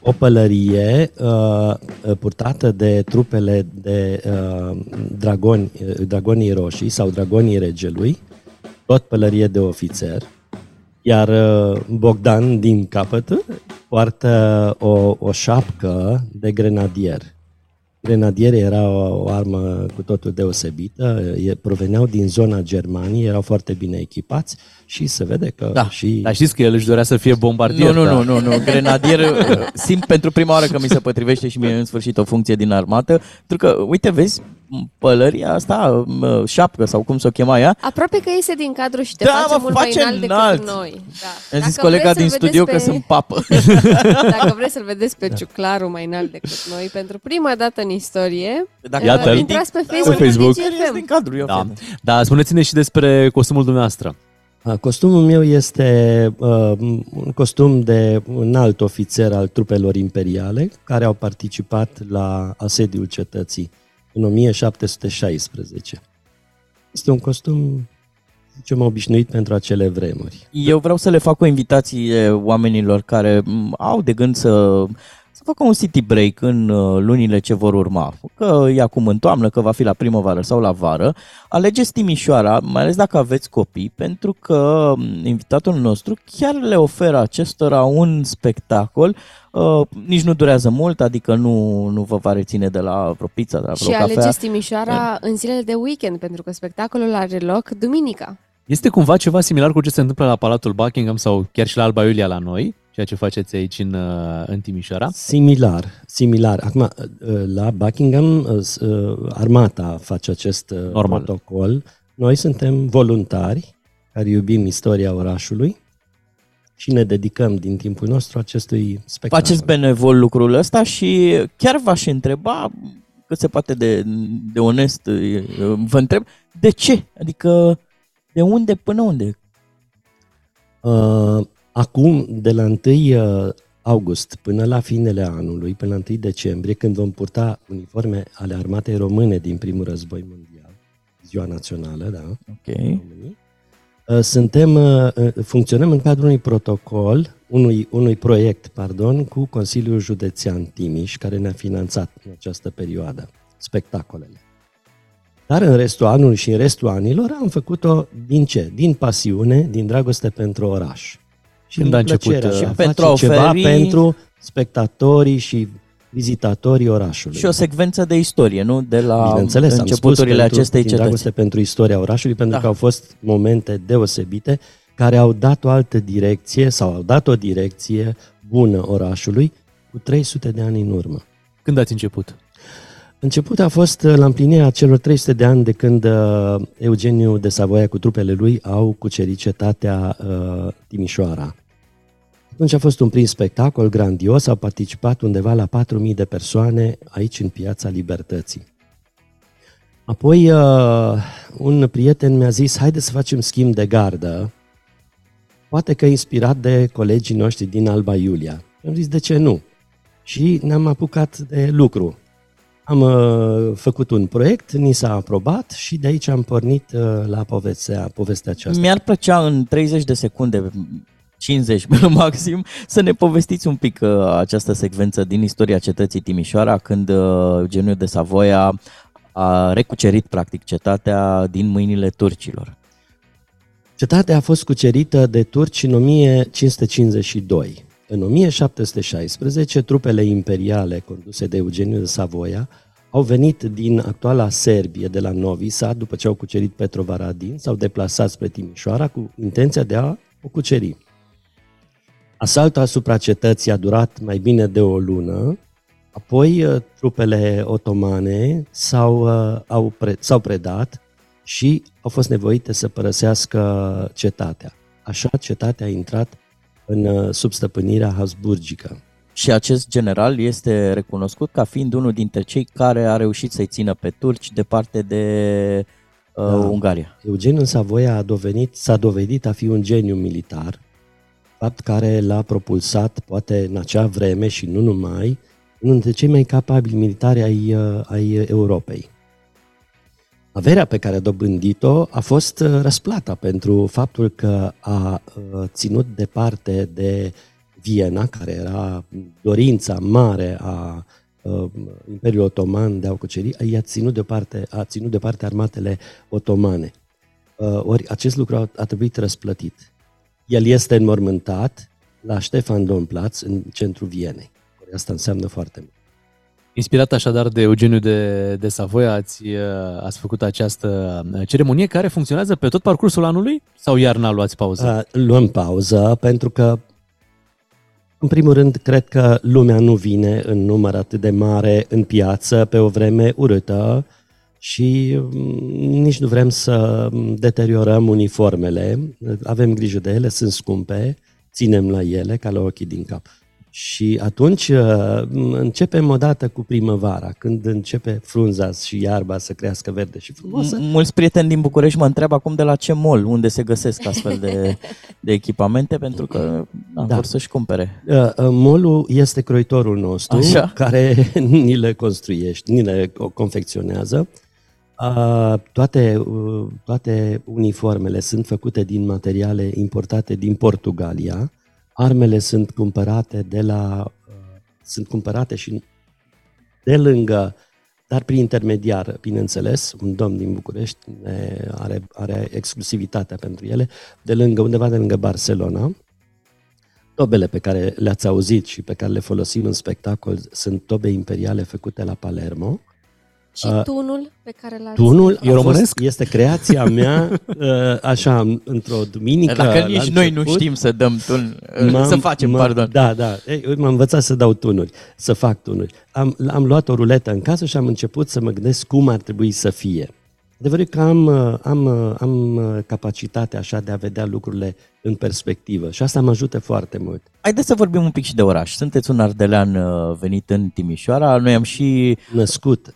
o pălărie uh, purtată de trupele de uh, dragoni, uh, dragonii roșii sau dragonii regelui, tot pălărie de ofițer, iar uh, Bogdan din capăt poartă o, o șapcă de grenadier. Grenadierii era o, o armă cu totul deosebită, e, proveneau din zona Germaniei, erau foarte bine echipați și se vede că Da. și... Dar știți că el își dorea să fie bombardier. Nu, nu, da. nu, nu, nu, grenadier, uh, simt pentru prima oară că mi se potrivește și mie în sfârșit o funcție din armată, pentru că, uite, vezi, pălăria asta, mă, șapcă sau cum să o chema ea, Aproape că iese din cadru și te Da, face mă, mult face mai înalt decât înalt. noi. Da. a zis Dacă colega vreți din să-l studio vedeți că pe- sunt papă. Dacă vreți să-l vedeți pe Ciuclaru mai înalt decât noi, pentru prima dată în istorie, Dacă Iată-l. intrați pe Pe Facebook, Facebook. DGFM. din cadru, eu Da. da, spuneți-ne și despre costumul dumneavoastră. A, Costumul meu este uh, un costum de un alt ofițer al trupelor imperiale care au participat la asediul cetății în 1716. Este un costum, zicem, obișnuit pentru acele vremuri. Eu vreau să le fac o invitație oamenilor care m, au de gând să, să facă un city break în uh, lunile ce vor urma, că e acum în toamnă, că va fi la primăvară sau la vară, alegeți Timișoara, mai ales dacă aveți copii, pentru că um, invitatul nostru chiar le oferă acestora un spectacol, uh, nici nu durează mult, adică nu, nu vă va reține de la vreo pizza, de la vreo Și cafea. alegeți Timișoara în zilele de weekend, pentru că spectacolul are loc duminica. Este cumva ceva similar cu ce se întâmplă la Palatul Buckingham sau chiar și la Alba Iulia la noi, ceea ce faceți aici în, uh, în Timișoara? Similar, similar. Acum, uh, la Buckingham, uh, armata face acest Normal. protocol. Noi suntem voluntari care iubim istoria orașului și ne dedicăm din timpul nostru acestui spectacol. Faceți benevol lucrul ăsta și chiar v-aș întreba, cât se poate de, de onest, vă întreb, de ce? Adică, de unde până unde? Uh, acum, de la 1 august până la finele anului, până la 1 decembrie, când vom purta uniforme ale armatei române din primul război mondial, ziua națională, da? Ok. Uh, Suntem, uh, uh, funcționăm în cadrul unui protocol, unui, unui proiect, pardon, cu Consiliul Județean Timiș, care ne-a finanțat în această perioadă spectacolele. Dar în restul anului și în restul anilor am făcut-o din ce? Din pasiune, din dragoste pentru oraș. Și Când din a început, plăcerea uh, de a Și pentru face a ceva oferi- pentru spectatorii și vizitatorii orașului. Și o secvență de istorie, nu? De la Bineînțeles, am spus începuturile pentru, acestei din cetăți. dragoste pentru istoria orașului, pentru Da. că au fost momente deosebite care au dat o altă direcție sau au dat o direcție bună orașului cu 300 de ani în urmă. Când ați început? Început a fost uh, la împlinirea celor 300 de ani de când uh, Eugeniu de Savoia cu trupele lui au cucerit cetatea uh, Timișoara. Atunci a fost un prim spectacol grandios, au participat undeva la 4.000 de persoane aici în Piața Libertății. Apoi uh, un prieten mi-a zis, haide să facem schimb de gardă, poate că inspirat de colegii noștri din Alba Iulia. Am zis, de ce nu? Și ne-am apucat de lucru. Am uh, făcut un proiect, ni s-a aprobat și de aici am pornit uh, la povestea, povestea aceasta. Mi-ar plăcea în 30 de secunde, 50 pe maxim, să ne povestiți un pic uh, această secvență din istoria cetății Timișoara, când uh, Eugeniu de Savoia a recucerit practic cetatea din mâinile turcilor. Cetatea a fost cucerită de turci în 1552. În 1716, trupele imperiale conduse de Eugeniu de Savoia au venit din actuala Serbie, de la Novi Sad, după ce au cucerit Petrovaradin, s-au deplasat spre Timișoara cu intenția de a o cuceri. Asaltul asupra cetății a durat mai bine de o lună, apoi uh, trupele otomane s-au, uh, au pre, s-au predat și au fost nevoite să părăsească cetatea. Așa, cetatea a intrat în uh, substăpânirea habsburgică. Și acest general este recunoscut ca fiind unul dintre cei care a reușit să-i țină pe turci departe de uh, Da. Ungaria. Eugeniu Savoia a dovedit, s-a dovedit a fi un geniu militar, fapt care l-a propulsat, poate în acea vreme și nu numai, unul dintre cei mai capabili militari ai, uh, ai Europei. Averea pe care a dobândit-o a fost uh, răsplata pentru faptul că a uh, ținut departe de Viena, care era dorința mare a uh, Imperiului Otoman de a o cuceri, i-a ținut deoparte, a ținut departe armatele otomane. Uh, ori acest lucru a, a trebuit răsplătit. El este înmormântat la Ștefan Domplatz, în centrul Vienei. Ori asta înseamnă foarte mult. Inspirat așadar de Eugeniu de, de Savoia, ați, uh, ați făcut această uh, ceremonie care funcționează pe tot parcursul anului sau iarna luați pauză? Uh, luăm pauză pentru că, în primul rând, cred că lumea nu vine în număr atât de mare în piață pe o vreme urâtă și mm, nici nu vrem să deteriorăm uniformele. Avem grijă de ele, sunt scumpe, ținem la ele ca la ochii din cap. Și atunci uh, începem odată cu primăvara, când începe frunza și iarba să crească verde și frumoasă. M- Mulți prieteni din București mă întreabă acum de la ce mall, unde se găsesc astfel de, de echipamente, pentru că da, Da. vor să-și cumpere. Uh, uh, Molul este croitorul nostru Așa. care ni le construiește, ni le co- confecționează. Uh, Toate, uh, toate uniformele sunt făcute din materiale importate din Portugalia. Armele sunt cumpărate de la uh, sunt cumpărate și de lângă, dar prin intermediar, bineînțeles, un domn din București ne are, are exclusivitatea pentru ele, de lângă, undeva de lângă Barcelona. Tobele pe care le-ați auzit și pe care le folosim în spectacol sunt tobe imperiale făcute la Palermo. Și uh, tunul pe care l-ați... Tunul Eu fost, este creația mea, uh, așa, într-o duminică Dacă nici noi nu știm să dăm tun, uh, să facem, m- pardon. Da, da. Ei, m-am învățat să dau tunuri, să fac tunuri. Am, am luat o ruletă în casă și am început să mă gândesc cum ar trebui să fie. Adevărul că am, am, am capacitatea așa de a vedea lucrurile în perspectivă și asta mă ajută foarte mult. Haideți să vorbim un pic și de oraș. Sunteți un ardelean venit în Timișoara, noi am și... Născut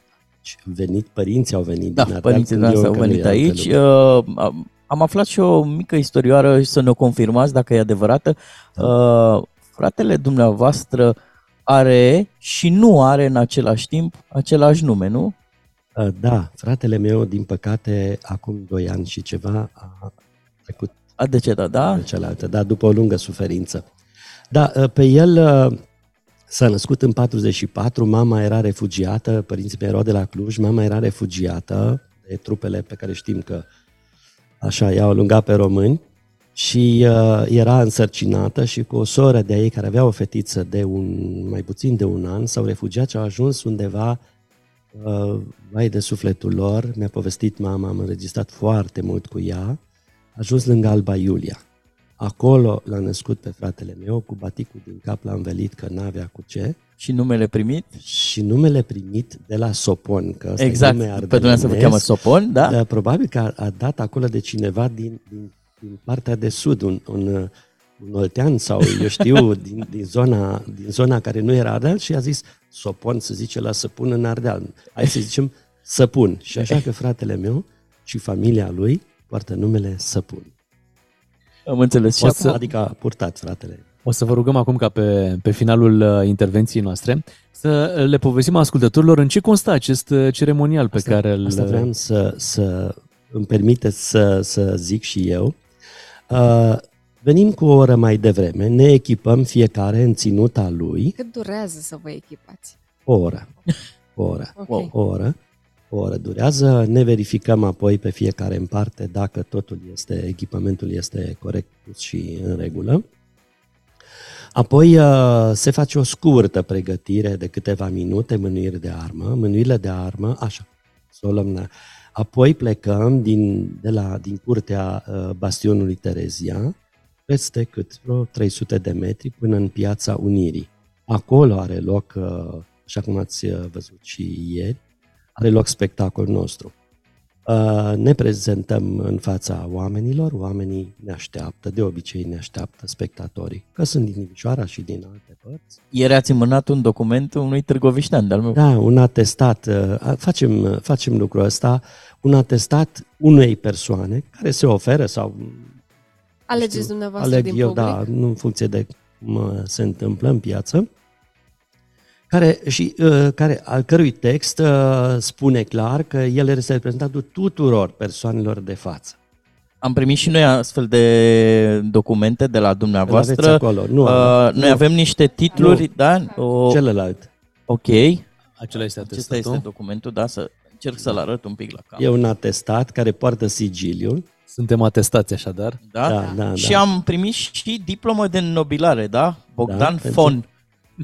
venit, părinții au venit da, din Ardeal. părinții noastre au venit aici. Uh, am aflat și o mică istorioară și să ne o confirmați dacă e adevărată. Da. Uh, fratele dumneavoastră are și nu are în același timp același nume, nu? Uh, da, fratele meu, din păcate, acum 2 ani și ceva a trecut. A decedat, da? De cealaltă, da, după o lungă suferință. Da, uh, pe el uh, S-a născut în 44, mama era refugiată, părinții mei erau de la Cluj, mama era refugiată de trupele pe care știm că așa i-au alungat pe români și uh, era însărcinată și cu o soră de ei care avea o fetiță de un, mai puțin de un an s-au refugiat și au ajuns undeva uh, vai de sufletul lor, mi-a povestit mama, am înregistrat foarte mult cu ea, a ajuns lângă Alba Iulia. Acolo l-a născut pe fratele meu, cu baticul din cap l-a învelit că n-avea cu ce. Și numele primit? Și numele primit de la Sopon, că exact, nume pe dumneavoastră vă cheamă Sopon, da? Dar probabil că a, a dat acolo de cineva din, din, din partea de sud, un, un, un oltean sau eu știu, din, din, zona, din zona care nu era Ardeal și a zis Sopon să zice la Săpun în Ardeal. Hai să zicem Săpun. Și așa că fratele meu și familia lui poartă numele Săpun. Am înțeles. O să, adică a purtat fratele. O să vă rugăm acum ca pe, pe finalul uh, intervenției noastre să le povestim ascultătorilor în ce constă acest uh, ceremonial pe asta, care îl... Asta vreau să, să îmi permite să, să zic și eu. Uh, venim cu o oră mai devreme, ne echipăm fiecare în ținuta lui. Cât durează să vă echipați? O oră. O oră. Okay. O oră o oră durează, ne verificăm apoi pe fiecare în parte dacă totul este, echipamentul este corect și în regulă. Apoi uh, se face o scurtă pregătire de câteva minute, mânuiri de armă, mânuirile de armă, așa, solemnă. Apoi plecăm din, de la, din curtea uh, bastionului Terezia, peste cât vreo 300 de metri până în piața Unirii. Acolo are loc, uh, așa cum ați văzut și ieri, are loc spectacolul nostru. Uh, ne prezentăm în fața oamenilor, oamenii ne așteaptă, de obicei ne așteaptă spectatorii, că sunt din Timișoara și din alte părți. Ieri ați înmânat un document unui târgoviștean de-al meu. Da, un atestat, uh, facem, facem lucrul ăsta, un atestat unei persoane care se oferă sau... Alegeți știu, dumneavoastră aleg din eu, public? da, în funcție de cum se întâmplă în piață care, și, uh, care, al cărui text uh, spune clar că el este reprezentantul tuturor persoanelor de față. Am primit și noi astfel de documente de la dumneavoastră. acolo. Nu, uh, nu. Noi avem niște titluri, nu. da? O... Celălalt. Ok. Acela este Acesta este documentul, da, să încerc să-l arăt un pic la cameră. E un atestat care poartă sigiliul. Suntem atestați așadar. Da? Da, da, și da. am primit și diplomă de nobilare, da? Bogdan Da, Fon.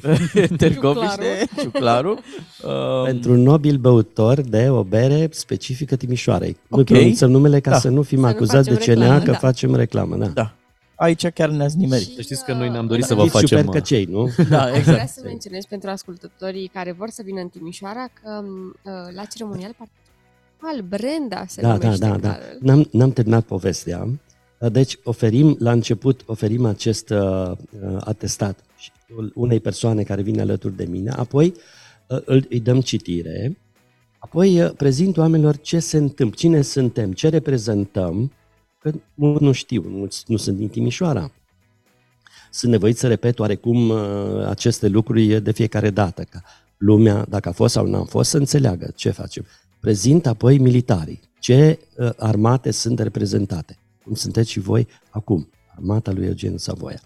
Târgoviște, Ciuclaru. Um, Pentru nobil băutor de o bere specifică Timișoarei. Nu Ok. pronunțăm numele ca Da. să nu fim Să nu acuzați de facem CNA reclamă, că da. facem reclamă. Da. Da. Aici chiar ne-ați nimerit. Să știți că noi ne-am dorit să vă Fiți facem... super căcei, nu? Da, Vreau exact. să menționez pentru ascultătorii care vor să vină în Timișoara că uh, la ceremonial al Brenda se Da, da, numește da, da. calul. N-am, n-am terminat povestea. Deci oferim, la început, oferim acest uh, uh, atestat și unei persoane care vine alături de mine, apoi uh, îl, îi dăm citire, apoi uh, prezint oamenilor ce se întâmplă, cine suntem, ce reprezentăm, că mulți nu știu, mulți nu sunt din Timișoara. Sunt nevoit să repet oarecum uh, aceste lucruri de fiecare dată, ca lumea, dacă a fost sau nu a fost, să înțeleagă ce facem. Prezint apoi militarii, ce uh, armate sunt reprezentate, cum sunteți și voi acum, armata lui Eugen Savoia.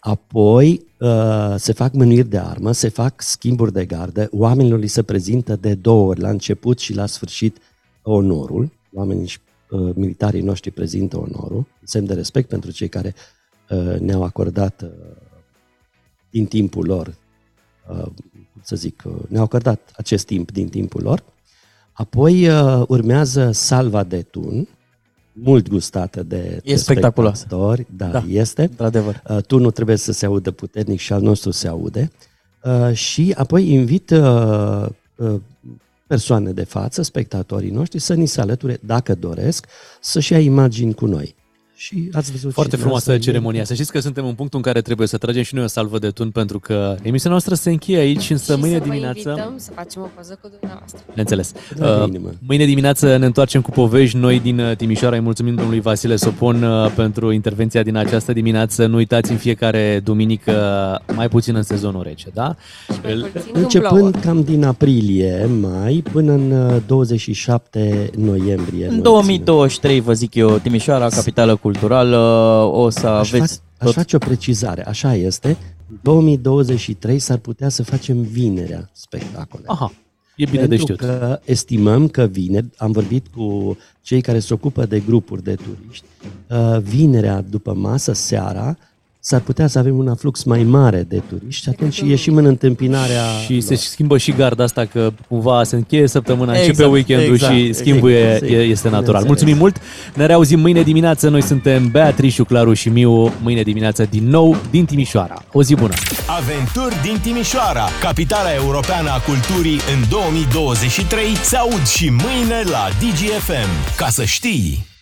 Apoi uh, se fac mânuiri de armă, se fac schimburi de gardă, oamenilor li se prezintă de două ori, la început și la sfârșit, onorul. Oamenii și uh, militarii noștri prezintă onorul, semn de respect pentru cei care uh, ne-au acordat uh, din timpul lor, uh, cum să zic, uh, ne-au acordat acest timp din timpul lor. Apoi uh, urmează salva de tun, mult gustată de, E spectaculos. spectatori. Da, Da, este. într-adevăr. Uh, tunul trebuie să se audă puternic și al nostru se aude. Uh, și apoi invit uh, uh, persoane de față, spectatorii noștri, să ni se alăture, dacă doresc, să-și ia imagini cu noi. Și ați văzut Foarte și frumoasă dumneavoastră, ceremonia. Să știți că suntem în punctul în care trebuie să tragem și noi o salvă de tun pentru că emisiunea noastră se încheie aici, însă și mâine să vă dimineață... invităm să facem o poză cu dumneavoastră. Neînțeles. Da, Uh, inimă. mâine dimineață ne întoarcem cu povești noi din uh, Timișoara. Îi mulțumim domnului Vasile Sopon uh, pentru intervenția din această dimineață. Nu uitați în fiecare duminică, mai puțin în sezonul rece, da? Îl- Începând cam din aprilie, mai, până în uh, 27 noiembrie. În noi 2023, vă zic eu, Timișoara, capitală culturală, o să Aș, fac, aveți aș face o precizare, așa este. 2023 s-ar putea să facem vinerea spectacole. Aha, e bine de Pentru știut. că estimăm că vineri, am vorbit cu cei care se ocupă de grupuri de turiști, uh, vinerea după masă, seara, s-ar putea să avem un aflux mai mare de turiști și atunci ieșim în întâmpinarea... Și se schimbă și garda asta că cumva se încheie săptămâna, Exact, începe weekendul exact, și schimbul e- exact. e, este natural. Bineînțeles. Mulțumim mult! Ne reauzim mâine dimineață. Noi suntem Beatrice, Claru și Miu. Mâine dimineață din nou din Timișoara. O zi bună! Aventuri din Timișoara, capitala europeană a culturii în 2023, se aud și mâine la DGFM. Ca să știi!